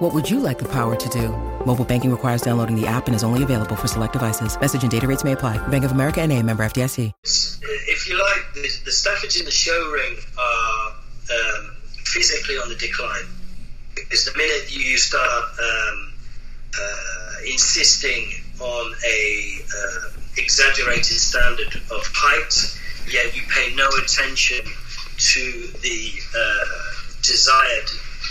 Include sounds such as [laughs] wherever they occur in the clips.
What would you like the power to do? Mobile banking requires downloading the app and is only available for select devices. Message and data rates may apply. Bank of America and a member FDIC. If you like, the, the Staffords in the show ring are um, physically on the decline. Because the minute you start um, uh, insisting on a uh, exaggerated standard of height, yet you pay no attention to the uh, desired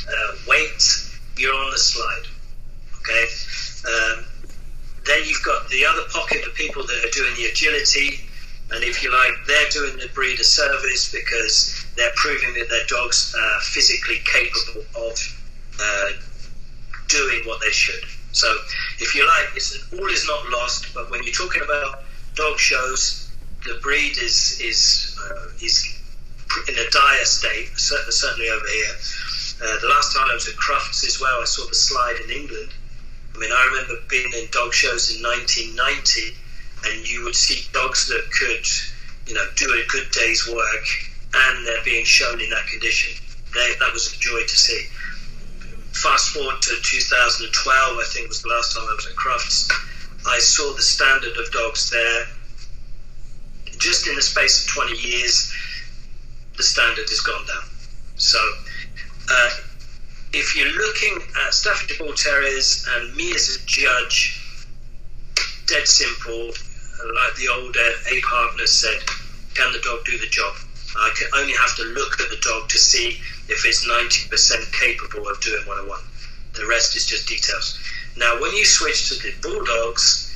uh, weight, you're on the slide. Okay. Um, then you've got the other pocket of people that are doing the agility, and if you like, they're doing the breeder service because they're proving that their dogs are physically capable of uh, doing what they should. So, if you like, it's, all is not lost. But when you're talking about dog shows, the breed is is uh, is in a dire state. Certainly over here. Uh, the last time I was at Crufts as well, I saw the slide in England. I mean, I remember being in dog shows in 1990, and you would see dogs that could, you know, do a good day's work, and they're being shown in that condition. They, that was a joy to see fast forward to 2012, I think was the last time I was at Crufts. I saw the standard of dogs there. Just in the space of 20 years, the standard has gone down. So, uh, if you're looking at Staffordshire Bull Terriers and me as a judge, dead simple, like the old uh, Abe Harkness said, can the dog do the job? I can only have to look at the dog to see if it's 90% capable of doing what I want. The rest is just details. Now, when you switch to the Bulldogs,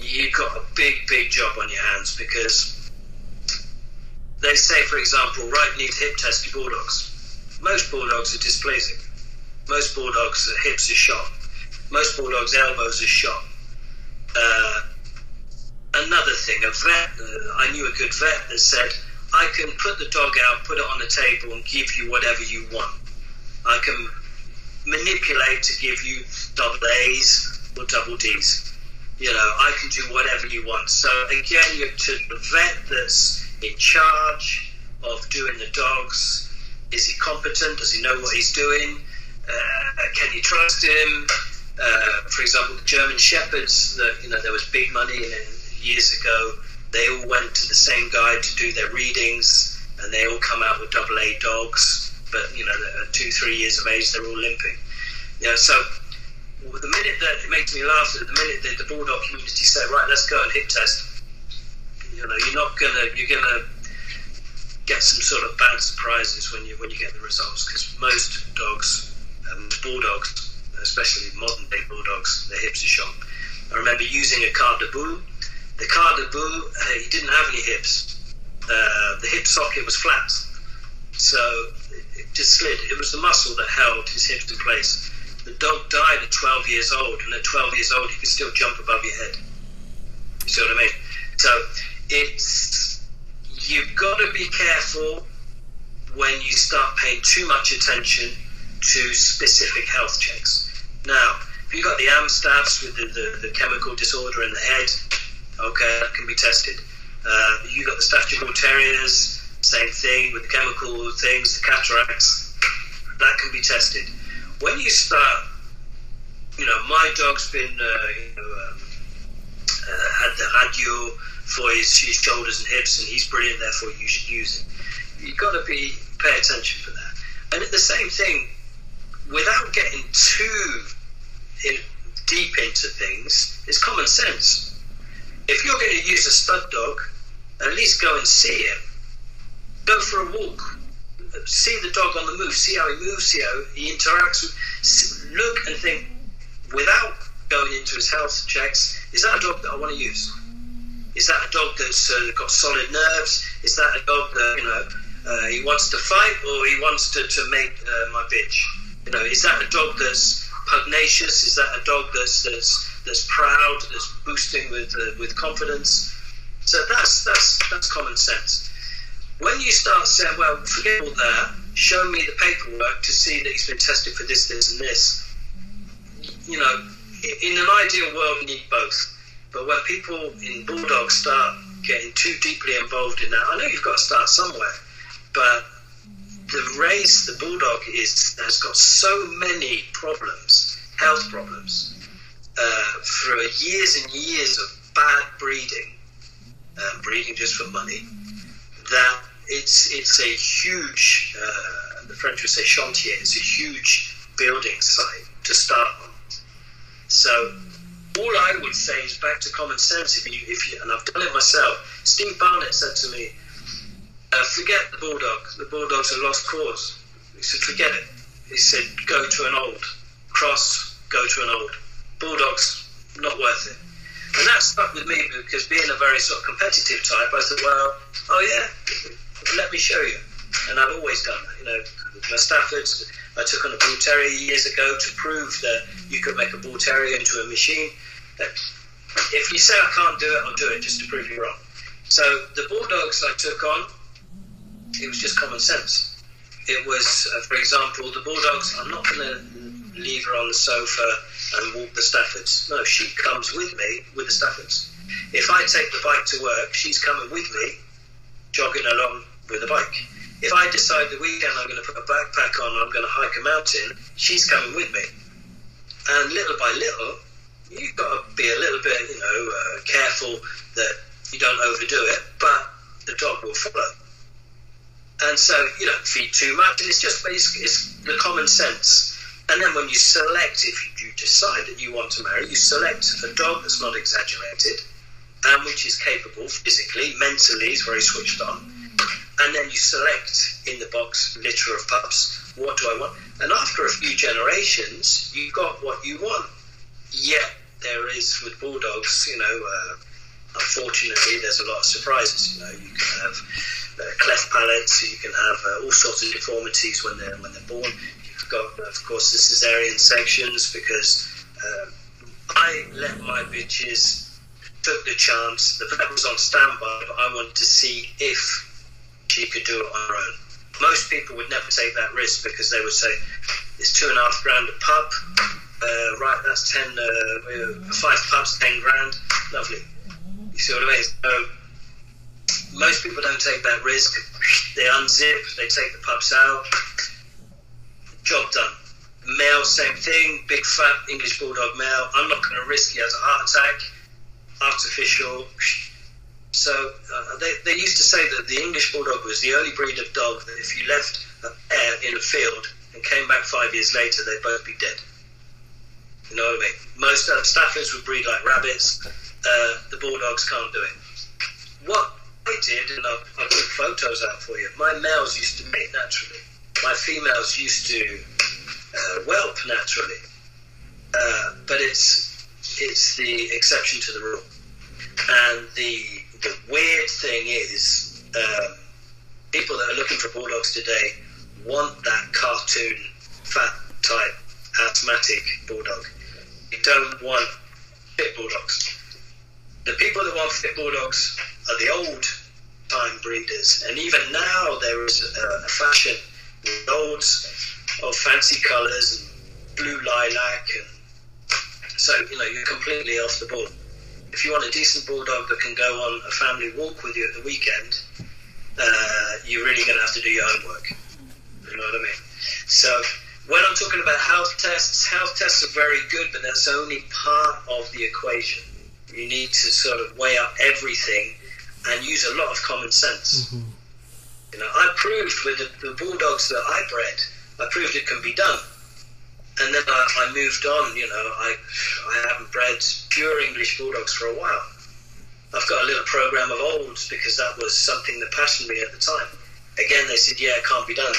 you've got a big, big job on your hands because they say, for example, right knee hip test your Bulldogs. Most Bulldogs are displeasing. Most Bulldogs' hips are shot. Most Bulldogs' elbows are shot. Uh, another thing, a vet, uh, I knew a good vet that said, I can put the dog out, put it on the table, and give you whatever you want. I can manipulate to give you double A's or double D's. You know, I can do whatever you want. So again, you're to the vet that's in charge of doing the dogs. Is he competent? Does he know what he's doing? Uh, can you trust him? Uh, for example, the German Shepherds. That you know, there was big money in years ago they all went to the same guy to do their readings, and they all come out with double A dogs. But you know, at two, three years of age, they're all limping. You know, so the minute that it makes me laugh, the minute that the bulldog community say, "Right, let's go and hip test," you know, you're not gonna, you're gonna get some sort of bad surprises when you when you get the results because most dogs, um, bulldogs, especially modern day bulldogs, their hips are shot. I remember using a Ca de Bou the Ca de Bou, uh, he didn't have any hips. Uh, the hip socket was flat, so it just slid. It was the muscle that held his hips in place. The dog died at 12 years old, and at 12 years old, he could still jump above your head. You see what I mean? So it's you've got to be careful when you start paying too much attention to specific health checks. Now, if you've got the AMSTAFs with the, the, the chemical disorder in the head, okay, that can be tested. Uh, you got the Bull Terriers, same thing with the chemical things, the cataracts, that can be tested. When you start, you know, my dog's been, uh, you know, um, uh, had the radio for his, his, shoulders and hips, and he's brilliant. Therefore, you should use it. You've got to be pay attention for that. And the same thing, without getting too in, deep into things, is common sense if you're going to use a stud dog, at least go and see him. Go for a walk. See the dog on the move. See how he moves. See how he interacts. With, look and think, without going into his health checks, is that a dog that I want to use? Is that a dog that's uh, got solid nerves? Is that a dog that you know uh, he wants to fight or he wants to, to make uh, my bitch? You know, is that a dog that's pugnacious? Is that a dog that's that's that's proud, that's boosting with uh, with confidence. So that's that's That's common sense. When you start saying, well, forget all that, show me the paperwork to see that he's been tested for this, this, and this, you know, in an ideal world, you need both. But when people in Bulldogs start getting too deeply involved in that, I know you've got to start somewhere, but the race, the Bulldog, is has got so many problems, health problems, uh, for years and years of bad breeding, uh, breeding just for money, that it's it's a huge. Uh, the French would say chantier. It's a huge building site to start on. So all I would say is back to common sense. If you, if you, and I've done it myself. Steve Barnett said to me, uh, "Forget the bulldog. The bulldogs are lost cause." He said, "Forget it." He said, "Go to an old cross. Go to an old bulldogs. Not worth it." And that stuck with me because being a very sort of competitive type, I thought, "Well, oh yeah, let me show you." And I've always done that. You know, my Staffords I took on a bull terrier years ago to prove that you could make a bull terrier into a machine. If you say I can't do it, I'll do it just to prove you wrong. So the bulldogs I took on, it was just common sense. It was, uh, for example, the bulldogs. I'm not going to leave her on the sofa and walk the Staffords. No, she comes with me with the Staffords. If I take the bike to work, she's coming with me, jogging along with the bike if I decide the weekend I'm going to put a backpack on, I'm going to hike a mountain, she's coming with me. And little by little, you've got to be a little bit, you know, uh, careful that you don't overdo it, but the dog will follow. And so you don't feed too much, and it's just it's, it's the common sense. And then when you select, if you decide that you want to marry, you select a dog that's not exaggerated and which is capable physically, mentally, is very switched on and then you select in the box litter of pups. What do I want? And after a few generations, you've got what you want. Yet there is with bulldogs, you know. Uh, unfortunately, there's a lot of surprises. You know, you can have uh, cleft palates, you can have uh, all sorts of deformities when they're when they're born. You've got, of course, the cesarean sections because um, I let my bitches took the chance. The vet was on standby, but I wanted to see if she could do it on her own. Most people would never take that risk because they would say, it's two and a half grand a pup. Uh, right, that's ten, uh, five pups, ten grand. Lovely. You see what I mean? So most people don't take that risk. They unzip, they take the pups out. Job done. Male, same thing. Big fat English bulldog male. I'm not going to risk he has a heart attack. Artificial so uh, they, they used to say that the English Bulldog was the only breed of dog that if you left a in a field and came back five years later, they'd both be dead. You know what I mean? Most uh, Staffords would breed like rabbits. Uh, the Bulldogs can't do it. What I did, and I'll, I'll put photos out for you, my males used to mate naturally. My females used to uh, whelp naturally. Uh, but it's it's the exception to the rule. And the the weird thing is, um, people that are looking for bulldogs today want that cartoon, fat type, asthmatic bulldog. You don't want fit bulldogs. The people that want fit bulldogs are the old time breeders, and even now there is a, a fashion with loads of fancy colours and blue lilac, and so you know you're completely off the ball if you want a decent bulldog that can go on a family walk with you at the weekend, uh, you're really going to have to do your homework. You know what I mean? So when I'm talking about health tests, health tests are very good, but that's only part of the equation. You need to sort of weigh up everything and use a lot of common sense. Mm-hmm. You know, I proved with the, the bulldogs that I bred, I proved it can be done and then I, I, moved on. You know, I I haven't bred pure English bulldogs for a while. I've got a little program of olds because that was something that passioned me at the time. Again, they said, "Yeah, it can't be done."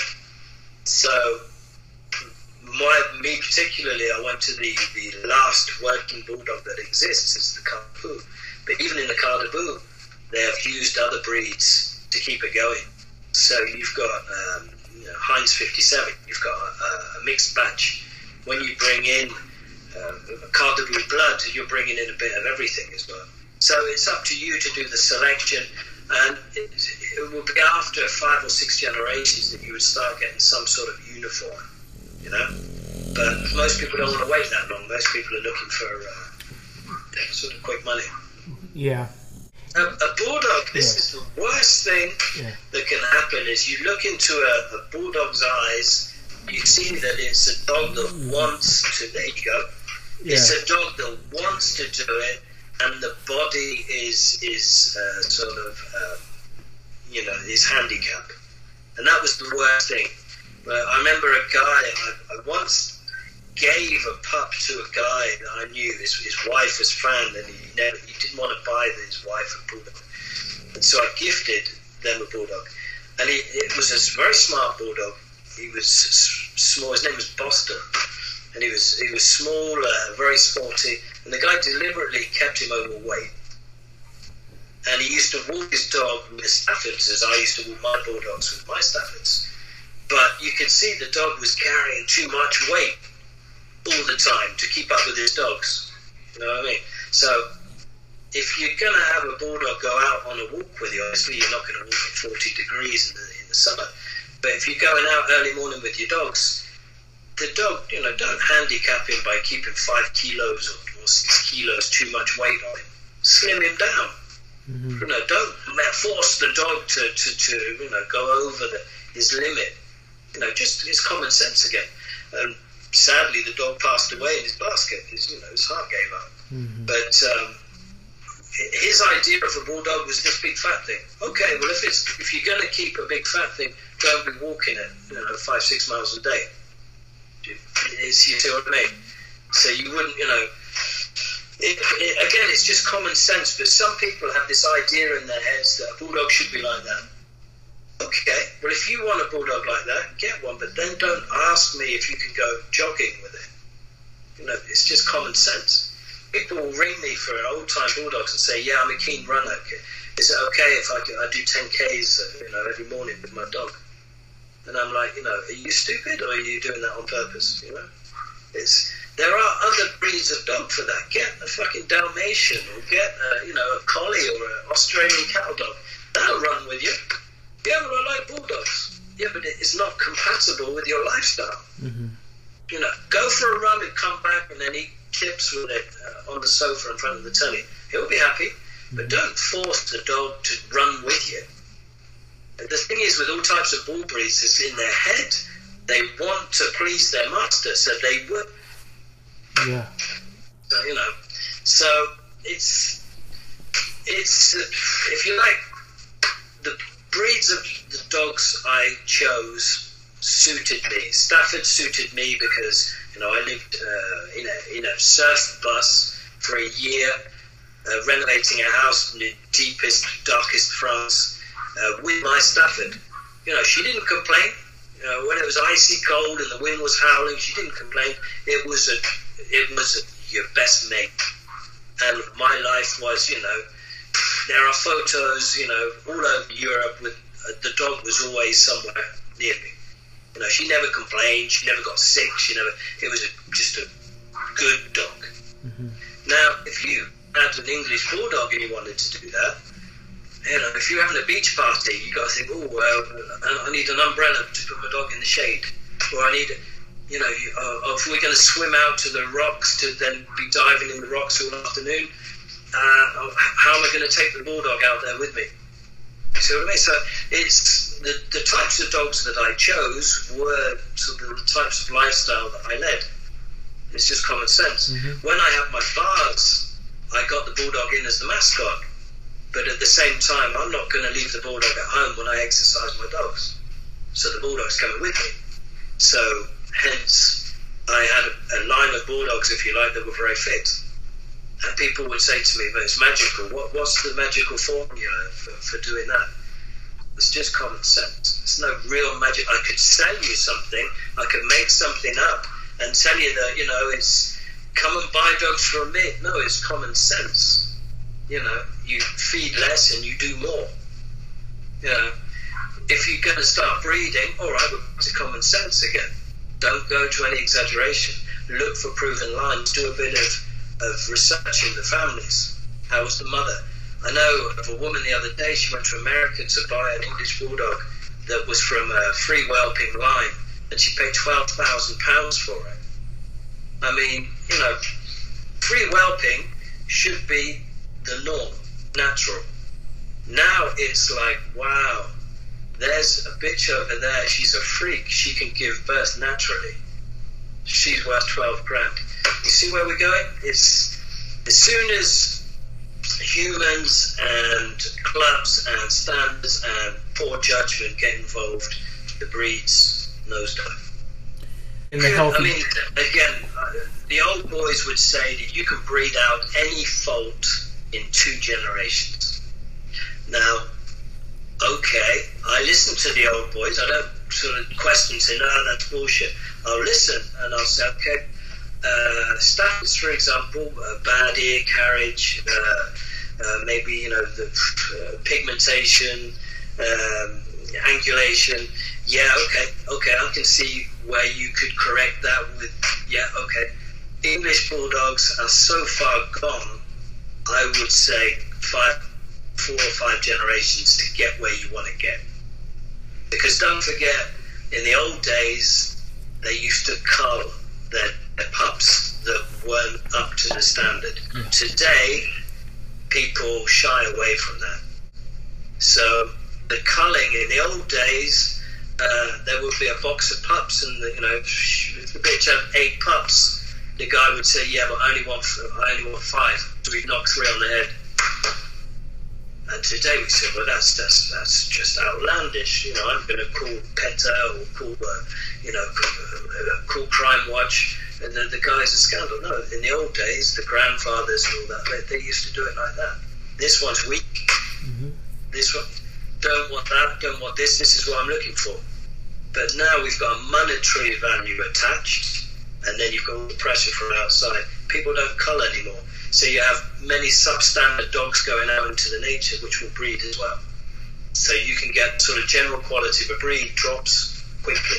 So, my me particularly, I went to the the last working bulldog that exists. is the Ca de Bou, but even in the Ca de Bou, they have used other breeds to keep it going. So you've got um, you know, Heinz 57. You've got a, a mixed batch when you bring in uh, Ca de Bou blood, you're bringing in a bit of everything as well. So it's up to you to do the selection. And it, it would be after five or six generations that you would start getting some sort of uniform, you know. But most people don't want to wait that long. Most people are looking for uh, sort of quick money. Yeah. A, a bulldog. This is the worst thing Yeah. that can happen. Is you look into a, a bulldog's eyes, you see that it's a dog that wants to. There you go. Yeah. It's a dog that wants to do it, and the body is is uh, sort of uh, you know is handicapped, and that was the worst thing. But I remember a guy I, I once gave a pup to a guy that I knew. His, his wife was found, and he never he didn't want to buy his wife a bulldog, and so I gifted them a bulldog, and he, it was a very smart bulldog. He was small. His name was Boston and he was he was small, uh, very sporty, and the guy deliberately kept him overweight. And he used to walk his dog with Staffords, as I used to walk my bulldogs with my Staffords. But you could see the dog was carrying too much weight all the time to keep up with his dogs. You know what I mean? So if you're going to have a bulldog go out on a walk with you, obviously you're not going to walk at 40 degrees in the, in the summer. But if you're going out early morning with your dogs, the dog, you know, don't handicap him by keeping five kilos or, or six kilos too much weight on him. Slim him down. Mhm. You know, don't force the dog to, to, to you know go over the, his limit. You know, just it's common sense again. And sadly, the dog passed away in his basket. His you know his heart gave up. Mhm. But um, his idea of a bulldog was this big fat thing. Okay, well if it's if you're going to keep a big fat thing, don't be walking it. You know, five six miles a day. It's, you see what I mean? So you wouldn't, you know. It, it, again, it's just common sense, but some people have this idea in their heads that a bulldog should be like that. Okay, well, if you want a bulldog like that, get one, but then don't ask me if you can go jogging with it. You know, it's just common sense. People will ring me for an old time bulldogs and say, "Yeah, I'm a keen runner. Is it okay if I, I do 10 k's, uh, you know, every morning with my dog?" And I'm like, you know, are you stupid or are you doing that on purpose? You know, it's there are other breeds of dog for that. Get a fucking Dalmatian or get a, you know a collie or an Australian cattle dog. That'll run with you. Yeah, well, I like bulldogs. Yeah, but it is not compatible with your lifestyle. Mhm. You know, go for a run and come back and then eat chips with it uh, on the sofa in front of the telly. He'll be happy, but don't force the dog to run with you. The thing is, with all types of bull breeds, it's in their head. They want to please their master, so they will. Yeah. So, you know, so it's it's if you like the breeds of the dogs I chose suited me. Stafford suited me because you know I lived uh, in a in a surf bus for a year, uh, renovating a house in the deepest, darkest France uh, with my Stafford. You know, she didn't complain. You know, when it was icy cold and the wind was howling, she didn't complain. It was a, it was a, your best mate. And my life was, you know, there are photos, you know, all over Europe with uh, the dog was always somewhere near me. You know, she never complained. She never got sick. She never. It was a, just a good dog. Mhm. Now, if you had an English bulldog and you wanted to do that, you know, if you're having a beach party, you got to think, oh, well, I need an umbrella to put my dog in the shade, or I need, you know, you, uh, if we're going to swim out to the rocks to then be diving in the rocks all afternoon, uh, how am I going to take the bulldog out there with me? See what I mean? So it's the, the types of dogs that I chose were sort of the types of lifestyle that I led. It's just common sense. Mhm. When I had my bars, I got the bulldog in as the mascot. But at the same time, I'm not going to leave the bulldog at home when I exercise my dogs. So the bulldog's coming with me. So hence, I had a, line of bulldogs, if you like, that were very fit. And people would say to me, but it's magical. What, what's the magical formula for, for doing that? It's just common sense. It's no real magic. I could sell you something. I could make something up and tell you that, you know, it's come and buy dogs from me. No, it's common sense. You know, you feed less and you do more. You know, if you're going to start breeding, all right, we're back to common sense again. Don't go to any exaggeration. Look for proven lines. Do a bit of, of research in the families. How was the mother? I know of a woman the other day, she went to America to buy an English Bulldog that was from a free whelping line, and she paid £12,000 for it. I mean, you know, free whelping should be the norm, natural. Now it's like, wow, there's a bitch over there, she's a freak, she can give birth naturally. She's worth 12 grand. You see where we're going? It's as soon as humans and clubs and standards and poor judgment get involved, the breeds nosedive. In the healthy, I mean, again, the old boys would say that you can breed out any fault in two generations. Now, okay, I listen to the old boys. I don't sort of question, say, no, that's bullshit. I'll listen and I'll say, okay, uh, for example, uh, bad ear carriage, uh, uh, maybe you know the uh, pigmentation, um, angulation. Yeah, okay, okay, I can see where you could correct that with. Yeah, okay. English bulldogs are so far gone. I would say five, four or five generations to get where you want to get. Because don't forget, in the old days, they used to cull their, their pups that weren't up to the standard. Today, people shy away from that. So the culling in the old days, uh, there would be a box of pups, and the, you know, the bitch had eight pups, the guy would say, "Yeah, but I only want I only want five, so we'd knock three on the head." And today we say, "Well, that's that's that's just outlandish." You know, I'm going to call PETA or call uh, you know call, call Crime Watch and the, the guy's a scandal. No, in the old days, the grandfathers and all that, they, they used to do it like that. This one's weak. Mm-hmm. This one, don't want that, don't want this, this is what I'm looking for. But now we've got a monetary value attached, and then you've got the pressure from outside. People don't cull anymore. So you have many substandard dogs going out into the nature, which will breed as well. So you can get sort of general quality of a breed drops quickly.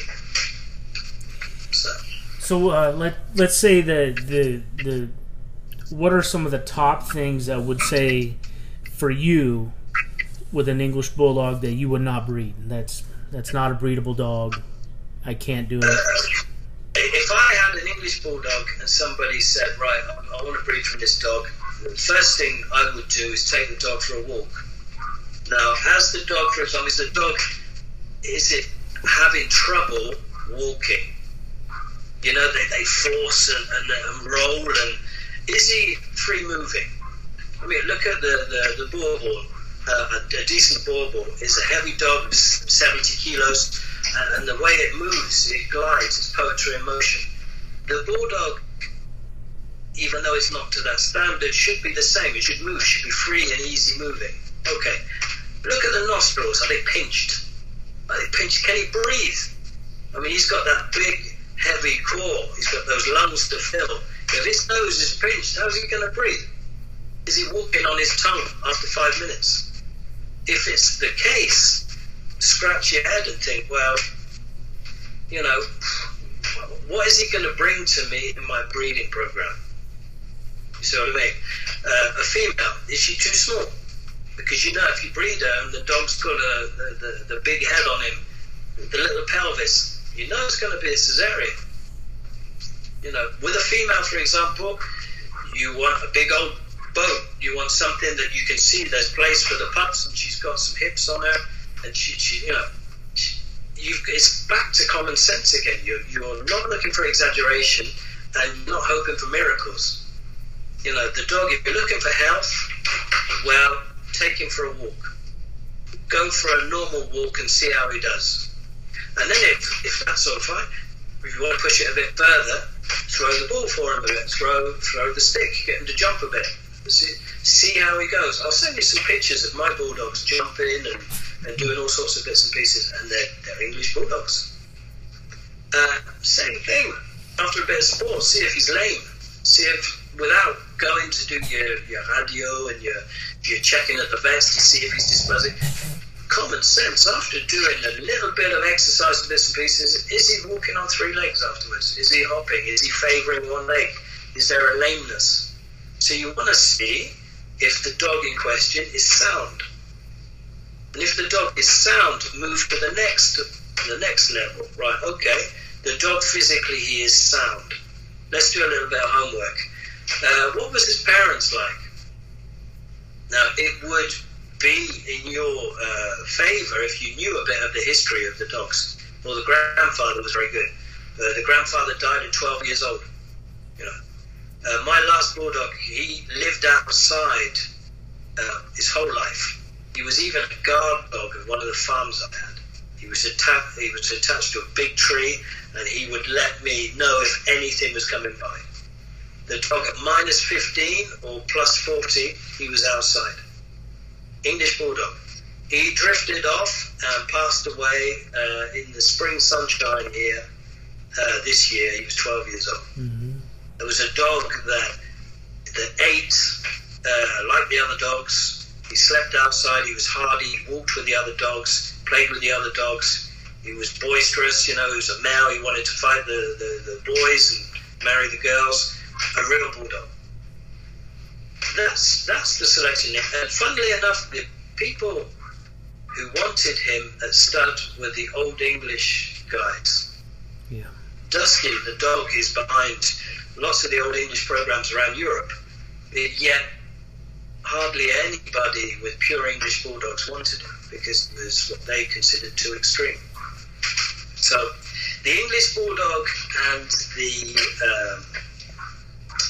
So. So uh, let let's say the the the what are some of the top things that would say for you with an English bulldog that you would not breed? That's that's not a breedable dog. I can't do it. English bulldog and somebody said, right, I, I want to breed from this dog, the first thing I would do is take the dog for a walk. Now, as the dog, for example, is the dog is it having trouble walking? You know, they, they force and, and, and roll, and is he free moving? I mean, look at the, the, the Boerboel. Uh, a, a, decent Boerboel is a heavy dog, 70 kilos, and, and the way it moves, it glides, it's poetry in motion. The bulldog, even though it's not to that standard, should be the same. It should move, should be free and easy moving. Okay, look at the nostrils. Are they pinched? Are they pinched? Can he breathe? I mean, he's got that big heavy core. He's got those lungs to fill. If his nose is pinched, how's he going to breathe? Is he walking on his tongue after five minutes? If it's the case, scratch your head and think, well, you know, what is he going to bring to me in my breeding program? You see what I mean? Uh, a female, is she too small? Because you know, if you breed her and the dog's got a, the, the, the big head on him, the little pelvis, you know it's going to be a cesarean. You know, with a female, for example, you want a big old boat. You want something that you can see there's place for the pups, and she's got some hips on her, and she, she you know, it's back to common sense again. You, you're not looking for exaggeration, and you're not hoping for miracles. You know, the dog. If you're looking for health, well, take him for a walk. Go for a normal walk and see how he does. And then if, if that's all fine, if you want to push it a bit further, throw the ball for him a bit, throw throw the stick, get him to jump a bit. See, see how he goes. I'll send you some pictures of my bulldogs jumping and, and doing all sorts of bits and pieces, and they're, they're English bulldogs. Uh, same thing. After a bit of sport, see if he's lame. See if, without going to do your, your radio and your, your checking at the vets to see if he's dysplasic, common sense after doing a little bit of exercise and bits and pieces. Is he walking on three legs afterwards? Is he hopping? Is he favouring one leg? Is there a lameness? So you want to see if the dog in question is sound. And if the dog is sound, move to the next the next level. Right, okay. The dog physically he is sound. Let's do a little bit of homework. Uh, what was his parents like? Now it would be in your uh, favour if you knew a bit of the history of the dogs. Well, the grandfather was very good. Uh, the grandfather died at 12 years old. You know, uh, my last bulldog, he lived outside uh, his whole life. He was even a guard dog of one of the farms I had. He was attached. He was attached to a big tree, and he would let me know if anything was coming by. The dog at minus 15 or plus 40, he was outside. English bulldog. He drifted off and passed away uh, in the spring sunshine here uh, this year. He was 12 years old. Mm-hmm. There was a dog that that ate uh, like the other dogs. He slept outside. He was hardy. He walked with the other dogs. Played with the other dogs. He was boisterous. You know, he was a male. He wanted to fight the, the, the boys and marry the girls. A real bulldog. That's that's the selection. And funnily enough, the people who wanted him at stud were the old English guys. Yeah. Dusky, the dog, is behind lots of the old English programs around Europe. Yet hardly anybody with pure English bulldogs wanted him because it was what they considered too extreme. So the English bulldog and the um,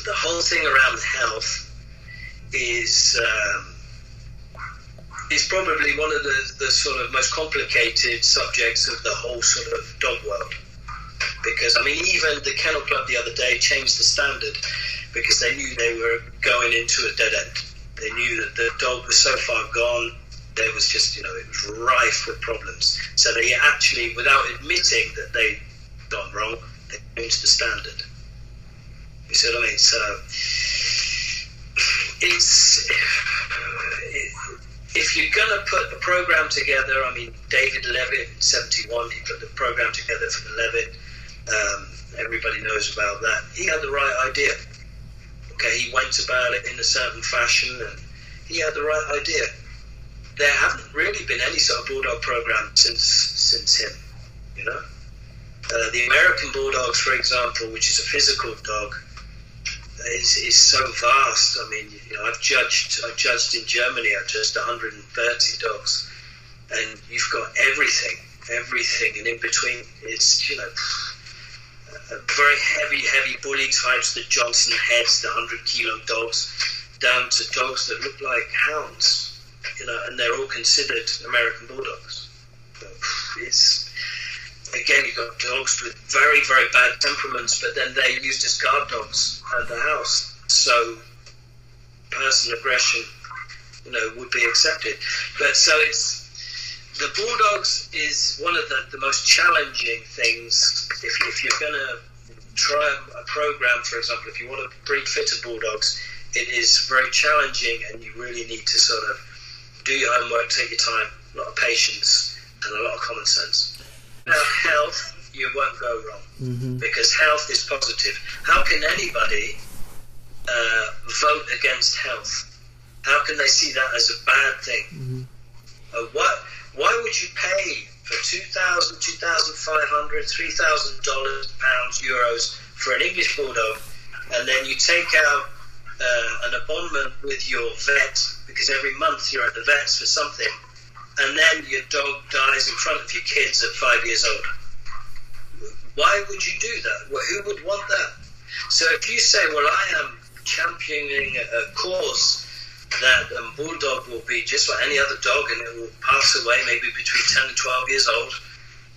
the whole thing around health is um, is probably one of the, the sort of most complicated subjects of the whole sort of dog world because I mean, even the Kennel Club the other day changed the standard because they knew they were going into a dead end. They knew that the dog was so far gone, there was just, you know, it was rife with problems. So they actually, without admitting that they'd gone wrong, they changed the standard. You see what I mean? So it's. If you're going to put a program together, I mean, David Leavitt in 71, he put the program together for the Leavitt um, everybody knows about that. He had the right idea. Okay, he went about it in a certain fashion, and he had the right idea. There haven't really been any sort of bulldog program since since him. You know, uh, the American bulldogs, for example, which is a physical dog, is, is so vast. I mean, you know, I've judged I've judged in Germany. I've judged 130 dogs, and you've got everything, everything, and in between, it's you know very heavy, heavy bully types, the Johnson heads, the 100 kilo dogs, down to dogs that look like hounds, you know, and they're all considered American bulldogs. It's, again, you've got dogs with very, very bad temperaments, but then they're used as guard dogs at the house. So personal aggression, you know, would be accepted. But so it's, the Bulldogs is one of the, the most challenging things. If, if you're going to try a, a, program, for example, if you want to breed fitter Bulldogs, it is very challenging and you really need to sort of do your homework, take your time, a lot of patience, and a lot of common sense. Now, health, you won't go wrong mm-hmm. because health is positive. How can anybody uh, vote against health? How can they see that as a bad thing? Mm-hmm. Uh, what? Why would you pay for 2,000, 2,500, 3,000 dollars, pounds, euros for an English bulldog, and then you take out uh, an appointment with your vet because every month you're at the vet's for something, and then your dog dies in front of your kids at five years old? Why would you do that? Well, who would want that? So if you say, well, I am championing a cause that a bulldog will be just like any other dog and it will pass away maybe between 10 and 12 years old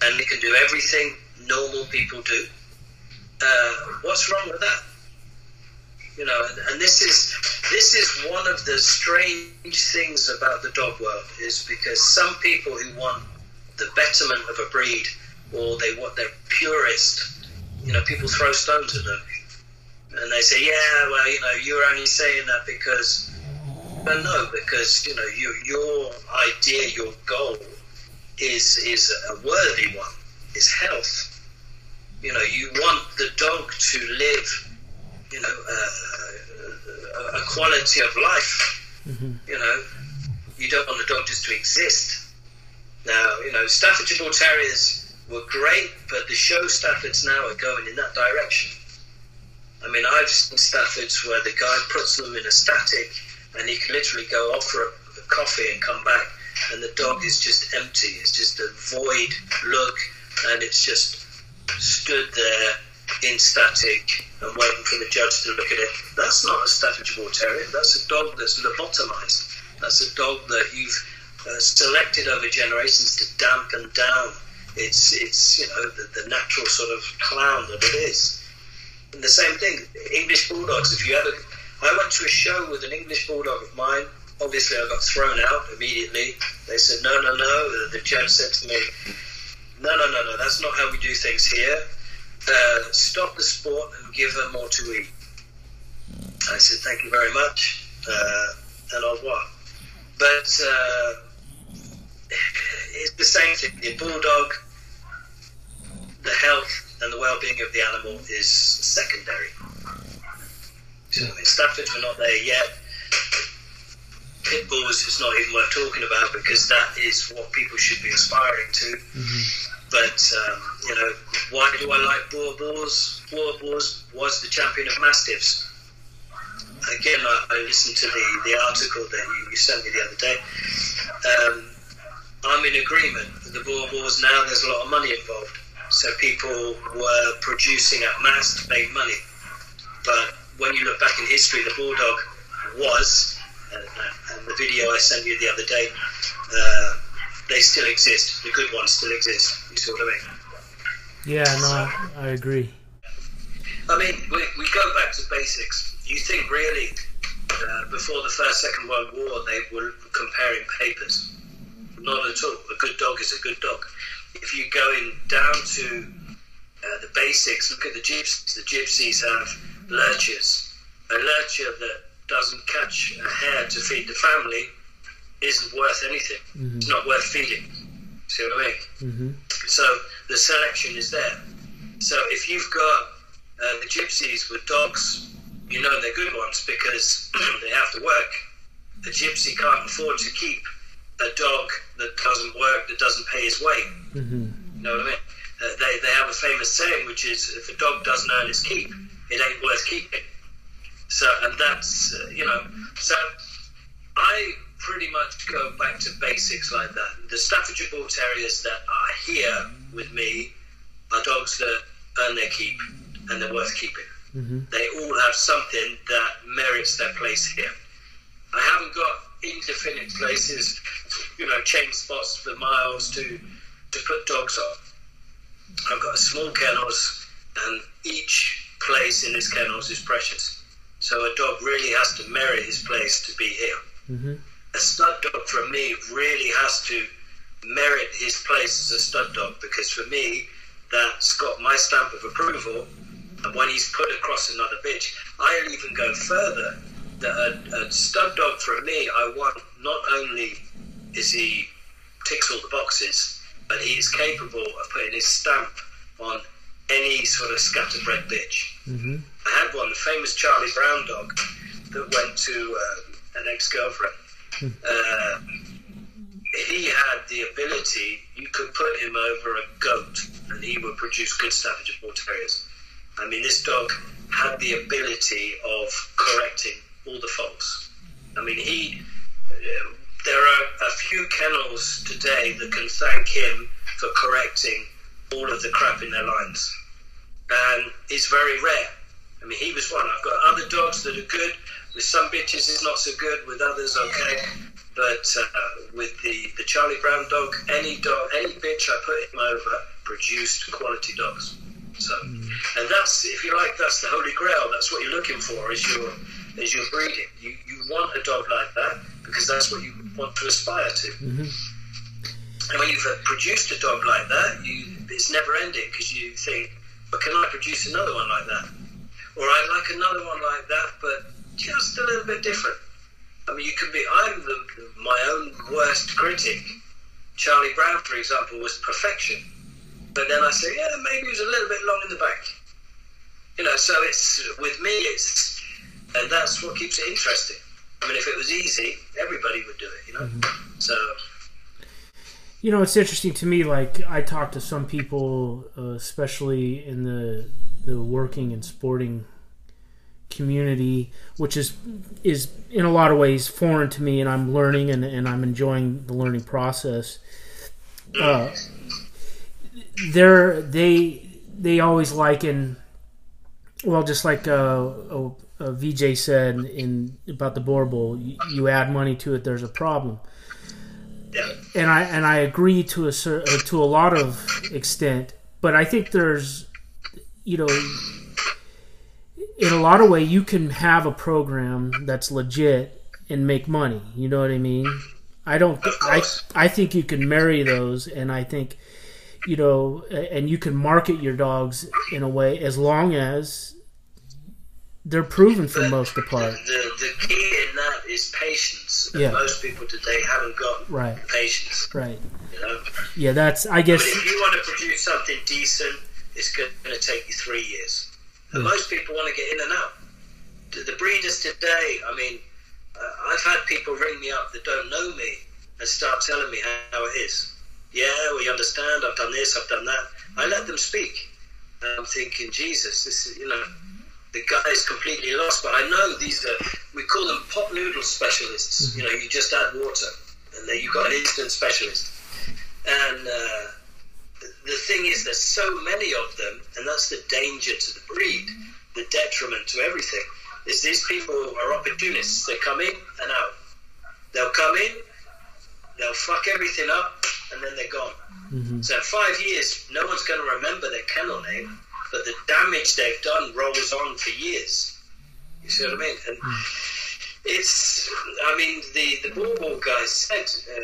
and it can do everything normal people do. Uh, what's wrong with that? You know, and, and this is this is one of the strange things about the dog world is because some people who want the betterment of a breed or they want their purest, you know, people throw stones at them and they say, yeah, well, you know, you're only saying that because well, no, because you know your your idea, your goal is is a worthy one. Is health. You know, you want the dog to live. You know, uh, a quality of life. Mm-hmm. You know, you don't want the dog just to exist. Now, you know, Staffordshire Bull Terriers were great, but the show Staffords now are going in that direction. I mean, I've seen Staffords where the guy puts them in a static and he can literally go off for a, a coffee and come back, and the dog is just empty. It's just a void look, and it's just stood there in static and waiting for the judge to look at it. That's not a Bull Terrier. That's a dog that's lobotomized. That's a dog that you've uh, selected over generations to dampen down its its you know the, the natural sort of clown that it is. And the same thing, English bulldogs. If you ever, I went to a show with an English bulldog of mine. Obviously, I got thrown out immediately. They said, "No, no, no." The, judge said to me, "No, no, no, no. That's not how we do things here. Uh, stop the sport and give them more to eat." I said, "Thank you very much." Uh, and au revoir. But uh, it's the same thing. The bulldog, the health and the well-being of the animal is secondary. In Stafford, we're not there yet. Pit bulls is not even worth talking about because that is what people should be aspiring to. Mm-hmm. But um, you know, why do I like Boerboels? Boer Boers was the champion of mastiffs. Again, I, I listened to the, the article that you, you sent me the other day. Um, I'm in agreement. The Boerboels now, there's a lot of money involved. So people were producing at mass to make money. But when you look back in history, the Bulldog was, and, and the video I sent you the other day, uh, they still exist. The good ones still exist. You see what I mean? Yeah, no, I agree. I mean, we, we go back to basics. You think really, uh, before the First, Second World War, they were comparing papers not at all. A good dog is a good dog. If you go in down to uh, the basics, look at the gypsies. The gypsies have lurchers. A lurcher that doesn't catch a hare to feed the family isn't worth anything. Mm-hmm. It's not worth feeding. See what I mean? Mm-hmm. So the selection is there. So if you've got uh, the gypsies with dogs, you know they're good ones because [clears throat] they have to work. The gypsy can't afford to keep a dog that doesn't work, that doesn't pay his way. Mm-hmm. You know what I mean? Uh, they, they have a famous saying, which is, if a dog doesn't earn its keep, it ain't worth keeping. So, and that's, uh, you know, so I pretty much go back to basics like that. The Staffordshire Bull Terriers that are here with me are dogs that earn their keep and they're worth keeping. Mm-hmm. They all have something that merits their place here. I haven't got indefinite places, you know, chain spots for miles to to put dogs on. I've got small kennels, and each place in his kennels is precious. So a dog really has to merit his place to be here. Mm-hmm. A stud dog, for me, really has to merit his place as a stud dog because for me, that's got my stamp of approval. And when he's put across another bitch, I'll even go further that a, a stud dog for me, I want not only is he ticks all the boxes, but he is capable of putting his stamp on any sort of scatterbred bitch. Mm-hmm. I had one, the famous Charlie Brown dog, that went to uh, an ex-girlfriend. Uh, he had the ability, you could put him over a goat and he would produce good Staffordshire Bull Terriers. I mean, this dog had the ability of correcting all the faults. I mean, he. Uh, there are a few kennels today that can thank him for correcting all of the crap in their lines, and it's very rare. I mean, he was one. I've got other dogs that are good. With some bitches, it's not so good. With others, okay. But uh, with the, the Charlie Brown dog, any dog, any bitch I put him over produced quality dogs. So, and that's if you like, that's the holy grail. That's what you're looking for. Is your is your breeding. You, you want a dog like that because that's what you want to aspire to. Mm-hmm. And when you've produced a dog like that, you, it's never ending because you think, but can I produce another one like that? Or I'd like another one like that, but just a little bit different. I mean, you can be, I'm the, my own worst critic. Charlie Brown, for example, was perfection. But then I say, yeah, maybe he was a little bit long in the back. You know, so it's, with me, it's, and that's what keeps it interesting. I mean, if it was easy, everybody would do it, you know. Mm-hmm. So. You know, it's interesting to me. Like I talk to some people, uh, especially in the the working and sporting community, which is is in a lot of ways foreign to me, and I'm learning and, and I'm enjoying the learning process. Uh, they're they they always liken, well, just like uh, uh, VJ said in about the Bowl, you, you add money to it, there's a problem. And I and I agree to a uh, to a lot of extent, but I think there's, you know, in a lot of way you can have a program that's legit and make money. You know what I mean? I don't. I I think you can marry those, and I think you know, and you can market your dogs in a way as long as they're proven for the, most part. The, the key in that is patience. Yeah. Most people today haven't got right. patience. Right. You know? Yeah, that's. I guess. But if you want to produce something decent, it's going to take you three years. And yeah. most people want to get in and out. The, the breeders today, I mean, uh, I've had people ring me up that don't know me and start telling me how, it is. Yeah, we understand. I've done this. I've done that. I let them speak. And I'm thinking, Jesus, this is you know, the guy is completely lost. But I know these are we call them pot noodle specialists. Mm-hmm. You know, you just add water, and then you've got an instant specialist. And uh, the thing is, there's so many of them, and that's the danger to the breed, the detriment to everything. Is these people are opportunists? They come in and out. They'll come in, they'll fuck everything up, and then they're gone. Mm-hmm. So in five years, no one's going to remember their kennel name, but the damage they've done rolls on for years. You see what I mean? And mm-hmm. it's, I mean, the the Boerboel guy said, uh,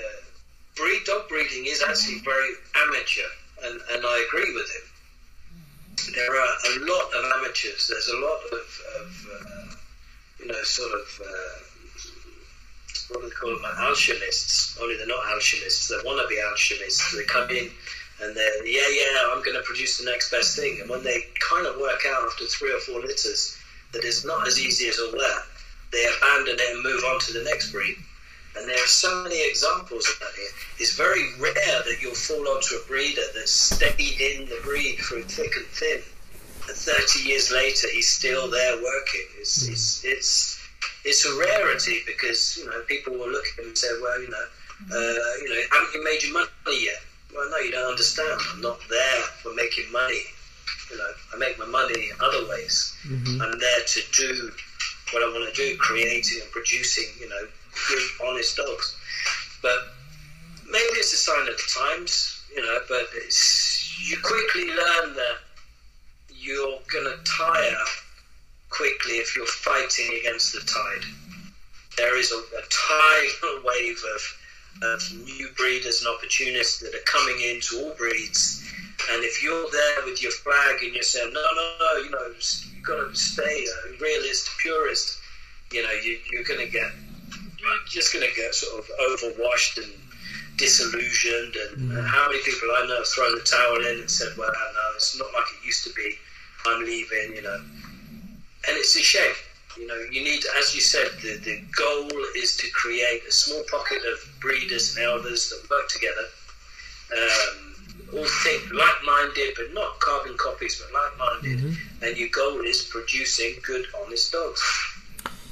breed dog breeding is actually very amateur, and, and I agree with him. There are a lot of amateurs. There's a lot of, of uh, you know, sort of. Uh, what do they call them? Alchemists. Only they're not alchemists. They want to be alchemists. They come in and they're, yeah, yeah, I'm going to produce the next best thing. And when they kind of work out after three or four litters that it's not as easy as all that, they abandon it and move on to the next breed. And there are so many examples of that here. It's very rare that you'll fall onto a breeder that's stayed in the breed through thick and thin. And 30 years later, he's still there working. It's, mm. it's, it's it's a rarity because you know people will look at him and say, well, you know, uh, you know, haven't you made your money yet? Well, no, you don't understand. I'm not there for making money. You know, I make my money other ways. Mm-hmm. I'm there to do what I want to do, creating and producing, you know, good, honest dogs. But maybe it's a sign of the times, you know. But it's you quickly learn that you're going to tire quickly if you're fighting against the tide. There is a, a tidal wave of, of new breeders and opportunists that are coming into all breeds. And if you're there with your flag and you're saying, no, no, no, you know, you've got to stay a realist, purist, you know, you, you're going to get, you're just going to get sort of overwashed and disillusioned. And mm. how many people I know have thrown the towel in and said, well, no, it's not like it used to be. I'm leaving, you know and it's a shame. You know, you need, as you said, the, the goal is to create a small pocket of breeders and elders that work together, um, all think like-minded, but not carbon copies, but like-minded. Mm-hmm. And your goal is producing good, honest dogs.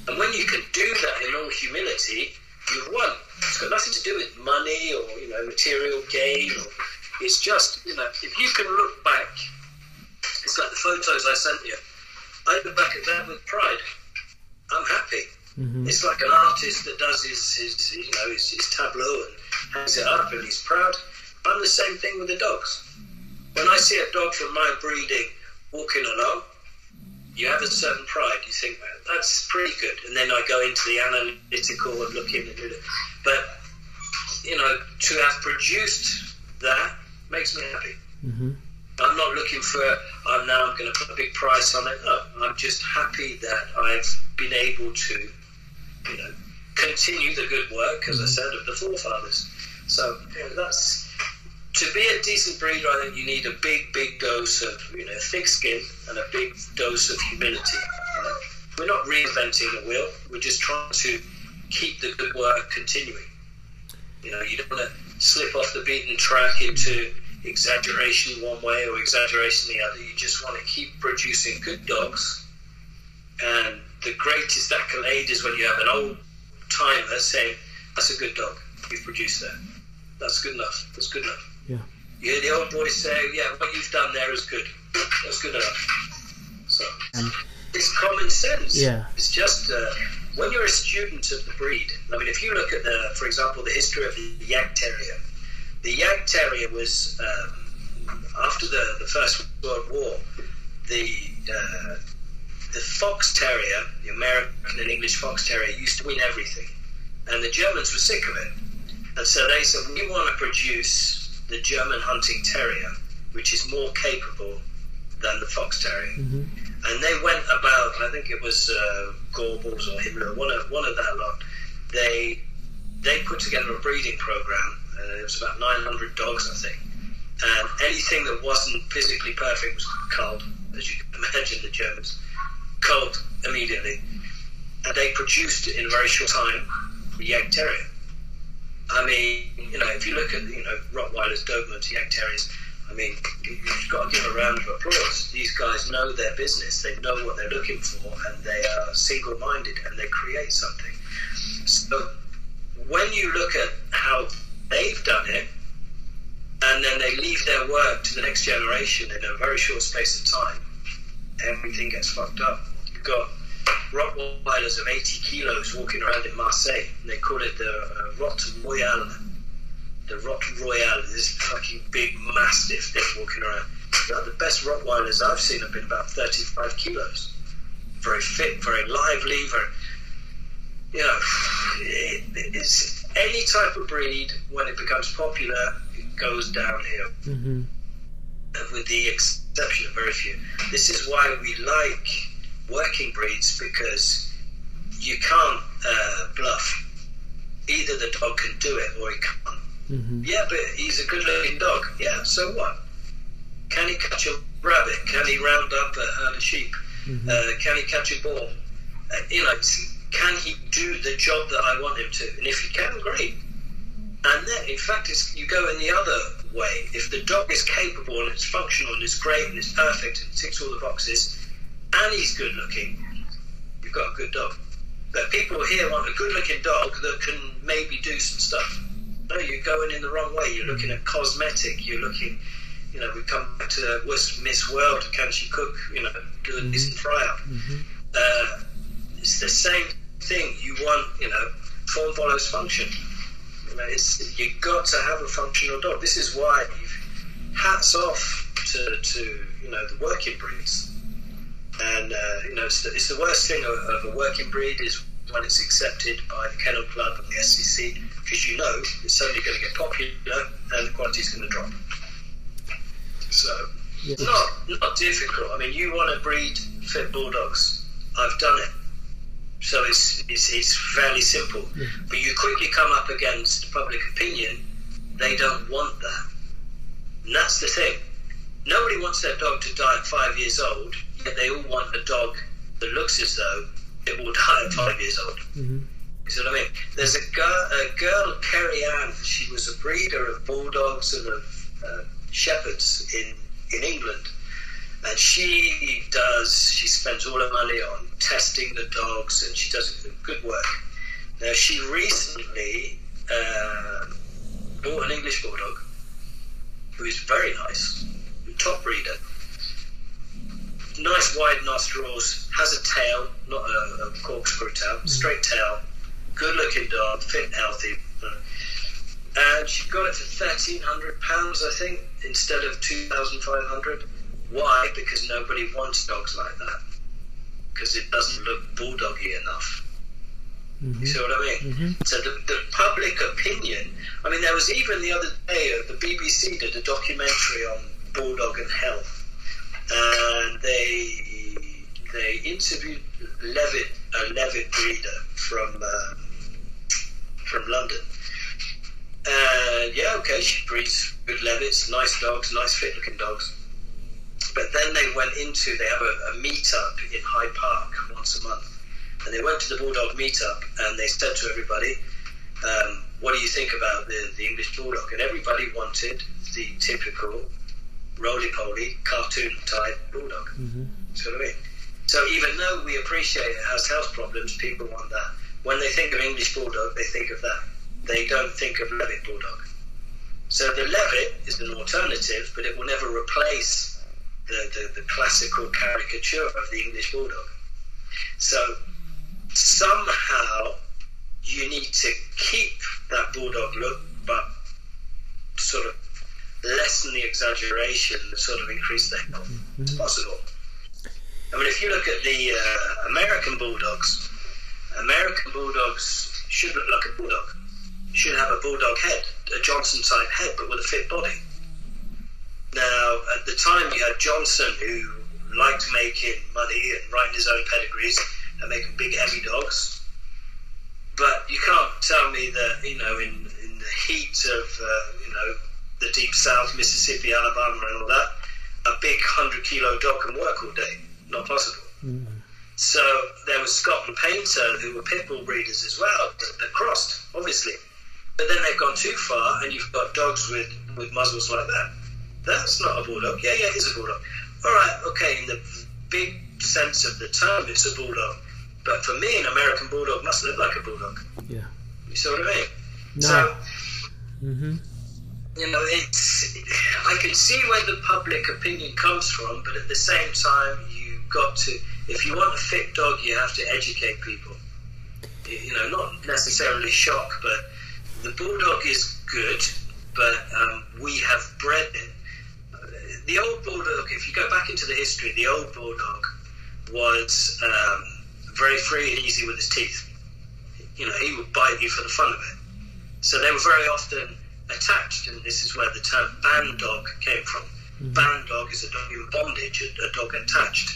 And when you can do that in all humility, you've won. It's got nothing to do with money or you know material gain. Or, it's just you know if you can look back, it's like the photos I sent you I look back at that with pride. I'm happy. Mm-hmm. It's like an artist that does his, his you know, his, his tableau and hangs it up and he's proud. I'm the same thing with the dogs. When I see a dog from my breeding walking along, you have a certain pride. You think, that's pretty good. And then I go into the analytical and looking at it. But, you know, to have produced that makes me happy. Mm-hmm. I'm not looking for, oh, now I'm now going to put a big price on it. No, I'm just happy that I've been able to, you know, continue the good work, as I mm-hmm. said, of the forefathers. So you know, that's to be a decent breeder. I think you need a big, big dose of you know thick skin and a big dose of humility. You know? We're not reinventing the wheel. We're just trying to keep the good work continuing. You know, you don't want to slip off the beaten track into exaggeration one way or exaggeration the other. You just want to keep producing good dogs. And the greatest accolade is when you have an old timer saying, "That's a good dog. You've produced that. That's good enough. That's good enough." Yeah. You hear the old boys say, "Yeah, what you've done there is good. That's good enough." So it's common sense. Yeah. It's just uh, when you're a student of the breed. I mean, if you look at the, for example, the history of the Jagd Terrier, the Jagd Terrier was um, after the, the First World War, the uh, the Fox Terrier, the American and English Fox Terrier, used to win everything, and the Germans were sick of it, and so they said we want to produce the German Hunting Terrier, which is more capable than the Fox Terrier. Mm-hmm. And they went about, I think it was uh, Goebbels or Himmler, one of one of that lot. They they put together a breeding program. Uh, it was about 900 dogs, I think. And anything that wasn't physically perfect was culled, as you can [laughs] imagine, the Germans culled immediately. And they produced in a very short time the Jagd Terrier. I mean, you know, if you look at you know Rottweilers, Dobermans, Jagd Terriers, I mean, you've got to give a round of applause. These guys know their business. They know what they're looking for, and they are single-minded, and they create something. So when you look at how they've done it, and then they leave their work to the next generation in a very short space of time, everything gets fucked up. Got Rottweilers of 80 kilos walking around in Marseille, and they call it the uh, Rot Royale the Rot Royale, this fucking big mastiff thing walking around. The best Rottweilers I've seen have been about 35 kilos. Very fit, very lively, very, you know, it, it's any type of breed, when it becomes popular, it goes downhill. Mm-hmm. With the exception of very few. This is why we like working breeds because you can't uh, bluff. Either the dog can do it or he can't. Mm-hmm. Yeah, but he's a good looking dog. Yeah, so what? Can he catch a rabbit? Can he round up a herd of sheep? Mm-hmm. Uh, can he catch a ball? Uh, you know, can he do the job that I want him to? And if he can, great. And then, in fact, it's, you go in the other way. If the dog is capable and it's functional and it's great and it's perfect and ticks all the boxes, and he's good looking, you've got a good dog. But people here want a good looking dog that can maybe do some stuff no, you're going in the wrong way. You're looking at cosmetic. You're looking, you know, we come back to Miss World. Can she cook? You know, do a Mm-hmm. decent fry up. Uh, it's the same thing. You want, you know, form follows function. You know, it's you got to have a functional dog. This is why hats off to, to you know the working breeds. And uh, you know, it's the, it's the worst thing of, of a working breed is when it's accepted by the Kennel Club and the SCC, because you know it's suddenly going to get popular and the quality is going to drop. So, Yeah. not not difficult. I mean, you want to breed fit bulldogs. I've done it. So it's, it's, it's fairly simple. Yeah. But you quickly come up against public opinion. They don't want that. And that's the thing. Nobody wants their dog to die at five years old, yet they all want a dog that looks as though it will die at five years old. Mm-hmm. You see what I mean? There's a girl, a girl, Kerry Ann. She was a breeder of bulldogs and of uh, shepherds in in England, and she does. She spends all her money on testing the dogs, and she does good work. Now she recently uh, bought an English bulldog, who is very nice, top breeder. Nice wide nostrils, has a tail, not a, a corkscrew tail, straight tail, good looking dog, fit and healthy. And she got it for thirteen hundred pounds, I think, instead of two thousand five hundred. Why? Because nobody wants dogs like that. Because it doesn't look bulldoggy enough. Mm-hmm. You see what I mean? Mm-hmm. So the, the public opinion. I mean, there was even the other day, uh, the BBC did a documentary on bulldog and health, and they they interviewed Leavitt, a Leavitt breeder from um, from London. And yeah, okay, she breeds good Leavitts, nice dogs, nice fit-looking dogs. But then they went into they have a, a meet-up in Hyde Park once a month, and they went to the Bulldog meetup and they said to everybody, um, "What do you think about the, the English Bulldog?" And everybody wanted the typical roly-poly cartoon type Bulldog. Mm-hmm. See what I mean? So even though we appreciate it has health problems, people want that. When they think of English Bulldog, they think of that. They don't think of Leavitt Bulldog. So the Leavitt is an alternative, but it will never replace the, the, the classical caricature of the English Bulldog. So somehow you need to keep that Bulldog look, but sort of lessen the exaggeration and sort of increase the health. Mm-hmm. It's possible. I mean, if you look at the uh, American Bulldogs, American Bulldogs should look like a Bulldog. Should have a Bulldog head, a Johnson type head, but with a fit body. Now, at the time, you had Johnson, who liked making money and writing his own pedigrees and making big, heavy dogs. But you can't tell me that, you know, in, in the heat of, uh, you know, the deep south, Mississippi, Alabama, and all that, a big 100 kilo dog can work all day. Not possible. Mm. So there was Scott and Painter, who were pit bull breeders as well, that, that crossed, obviously. But then they've gone too far, and you've got dogs with, with muzzles like that. That's not a bulldog. Yeah, yeah, it is a bulldog. All right, okay, in the big sense of the term, it's a bulldog. But for me, an American bulldog must look like a bulldog. Yeah. You see what I mean? No. So, mm-hmm. You know, it's. I can see where the public opinion comes from, but at the same time, you've got to. If you want a fit dog, you have to educate people. You know, not necessarily shock, but the bulldog is good, but um, we have bred it the old bulldog, if you go back into the history, the old bulldog was um, very free and easy with his teeth. You know, he would bite you for the fun of it. So they were very often attached, and this is where the term band dog came from. Mm-hmm. Band dog is a dog in bondage, a, a, dog attached.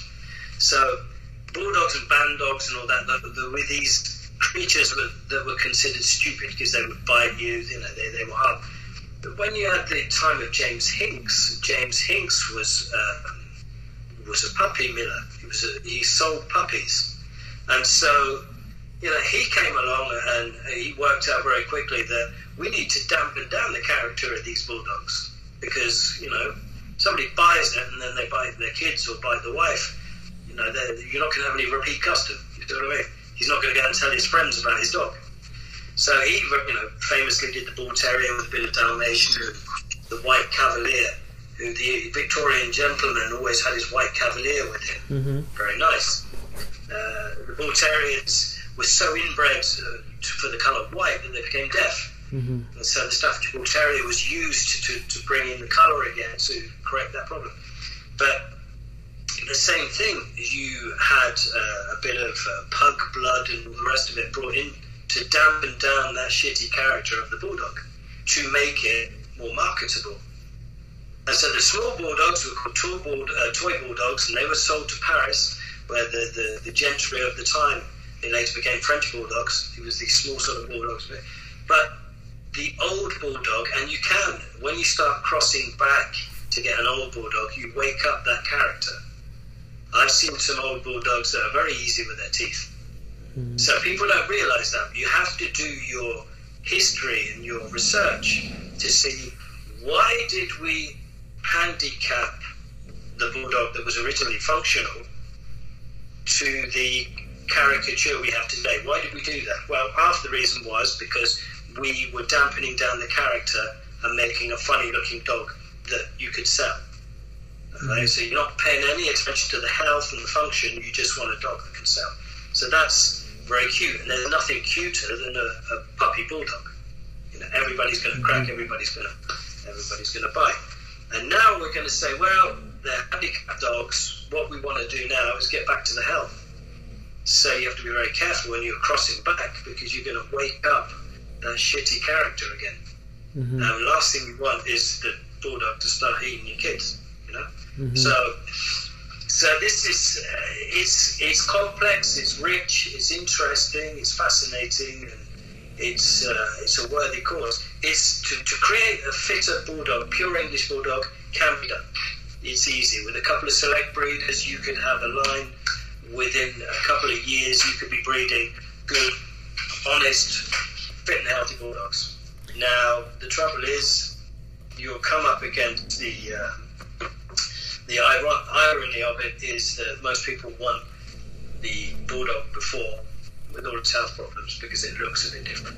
So bulldogs and band dogs and all that, there were these creatures that were considered stupid because they would bite you, you know, they, they were hard when you had the time of James Hinks, James Hinks was uh, was a puppy miller. He was a, he sold puppies, and so you know he came along and he worked out very quickly that we need to dampen down the character of these bulldogs because you know somebody buys it and then they buy their kids or buy the wife. You know you're not going to have any repeat custom. You know what I mean? He's not going to go and tell his friends about his dog. So he, you know, famously did the Bull Terrier with a bit of Dalmatian and the White Cavalier, who the Victorian gentleman always had his White Cavalier with him. Mm-hmm. Very nice. Uh, the Bull Terriers were so inbred uh, for the colour white that they became deaf. Mm-hmm. And so the Staffordshire Bull Terrier was used to, to bring in the colour again to correct that problem. But the same thing, you had uh, a bit of uh, pug blood and all the rest of it brought in to dampen down that shitty character of the bulldog to make it more marketable. And so the small bulldogs were called toy, bull, uh, toy bulldogs, and they were sold to Paris, where the, the, the gentry of the time they later became French bulldogs. It was the small sort of bulldogs, but the old bulldog, and you can when you start crossing back to get an old bulldog, you wake up that character. I've seen some old bulldogs that are very easy with their teeth Mm. So people don't realize that. You have to do your history and your research to see why did we handicap the bulldog that was originally functional to the caricature we have today. Why did we do that? Well, half the reason was because we were dampening down the character and making a funny looking dog that you could sell. Okay? Mm. So you're not paying any attention to the health and the function, you just want a dog that can sell. So that's very cute, and there's nothing cuter than a, a puppy bulldog. You know, everybody's going to crack, mm-hmm. everybody's going to, everybody's going to bite. And now we're going to say, well, they're handicapped dogs. What we want to do now is get back to the health. So you have to be very careful when you're crossing back because you're going to wake up that shitty character again. Mm-hmm. And the last thing you want is the bulldog to start eating your kids. You know, mm-hmm. so so this is uh, it's it's complex, it's rich, it's interesting, it's fascinating, and it's uh, it's a worthy cause. It's to, to create a fitter bulldog, pure English bulldog, can be done. It's easy with a couple of select breeders. You can have a line within a couple of years, you could be breeding good, honest, fit and healthy bulldogs. Now, the trouble is, you'll come up against the uh, the irony of it is that most people want the bulldog before with all its health problems because it looks a bit different.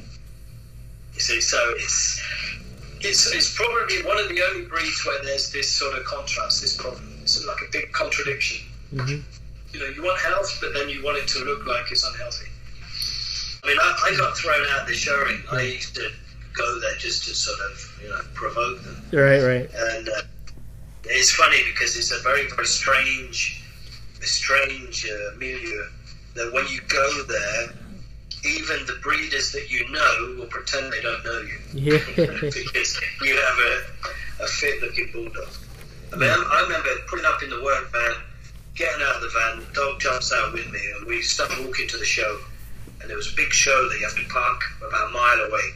You see, so it's it's, it's probably one of the only breeds where there's this sort of contrast, this problem. It's like a big contradiction. Mm-hmm. You know, you want health, but then you want it to look like it's unhealthy. I mean, I, I got thrown out the show ring. I used to go there just to sort of, you know, provoke them. Right, right. And uh, it's funny because it's a very, very strange, strange uh, milieu. That when you go there, even the breeders that you know will pretend they don't know you. Yeah. [laughs] because you have a, a fit looking bulldog. I mean, I, I remember putting up in the work van, getting out of the van, the dog jumps out with me, and we start walking to the show. And there was a big show that you have to park about a mile away.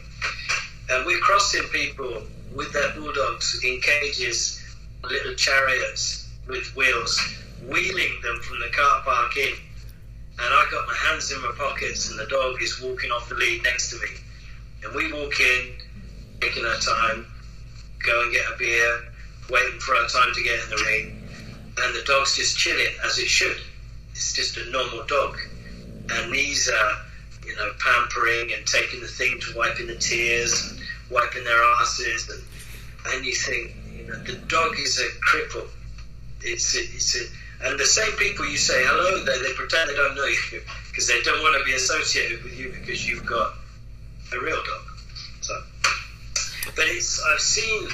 And we're crossing people with their bulldogs in cages, little chariots with wheels, wheeling them from the car park in and I got my hands in my pockets, and the dog is walking off the lead next to me. And we walk in, taking our time, go and get a beer, waiting for our time to get in the ring, and the dog's just chilling as it should. It's just a normal dog, and these are, you know, pampering and taking the thing to wiping the tears, and wiping their asses, and and you think, you know, the dog is a cripple. It's it's a and the same people you say hello, they, they pretend they don't know you [laughs] because they don't want to be associated with you because you've got a real dog. So, but it's I've seen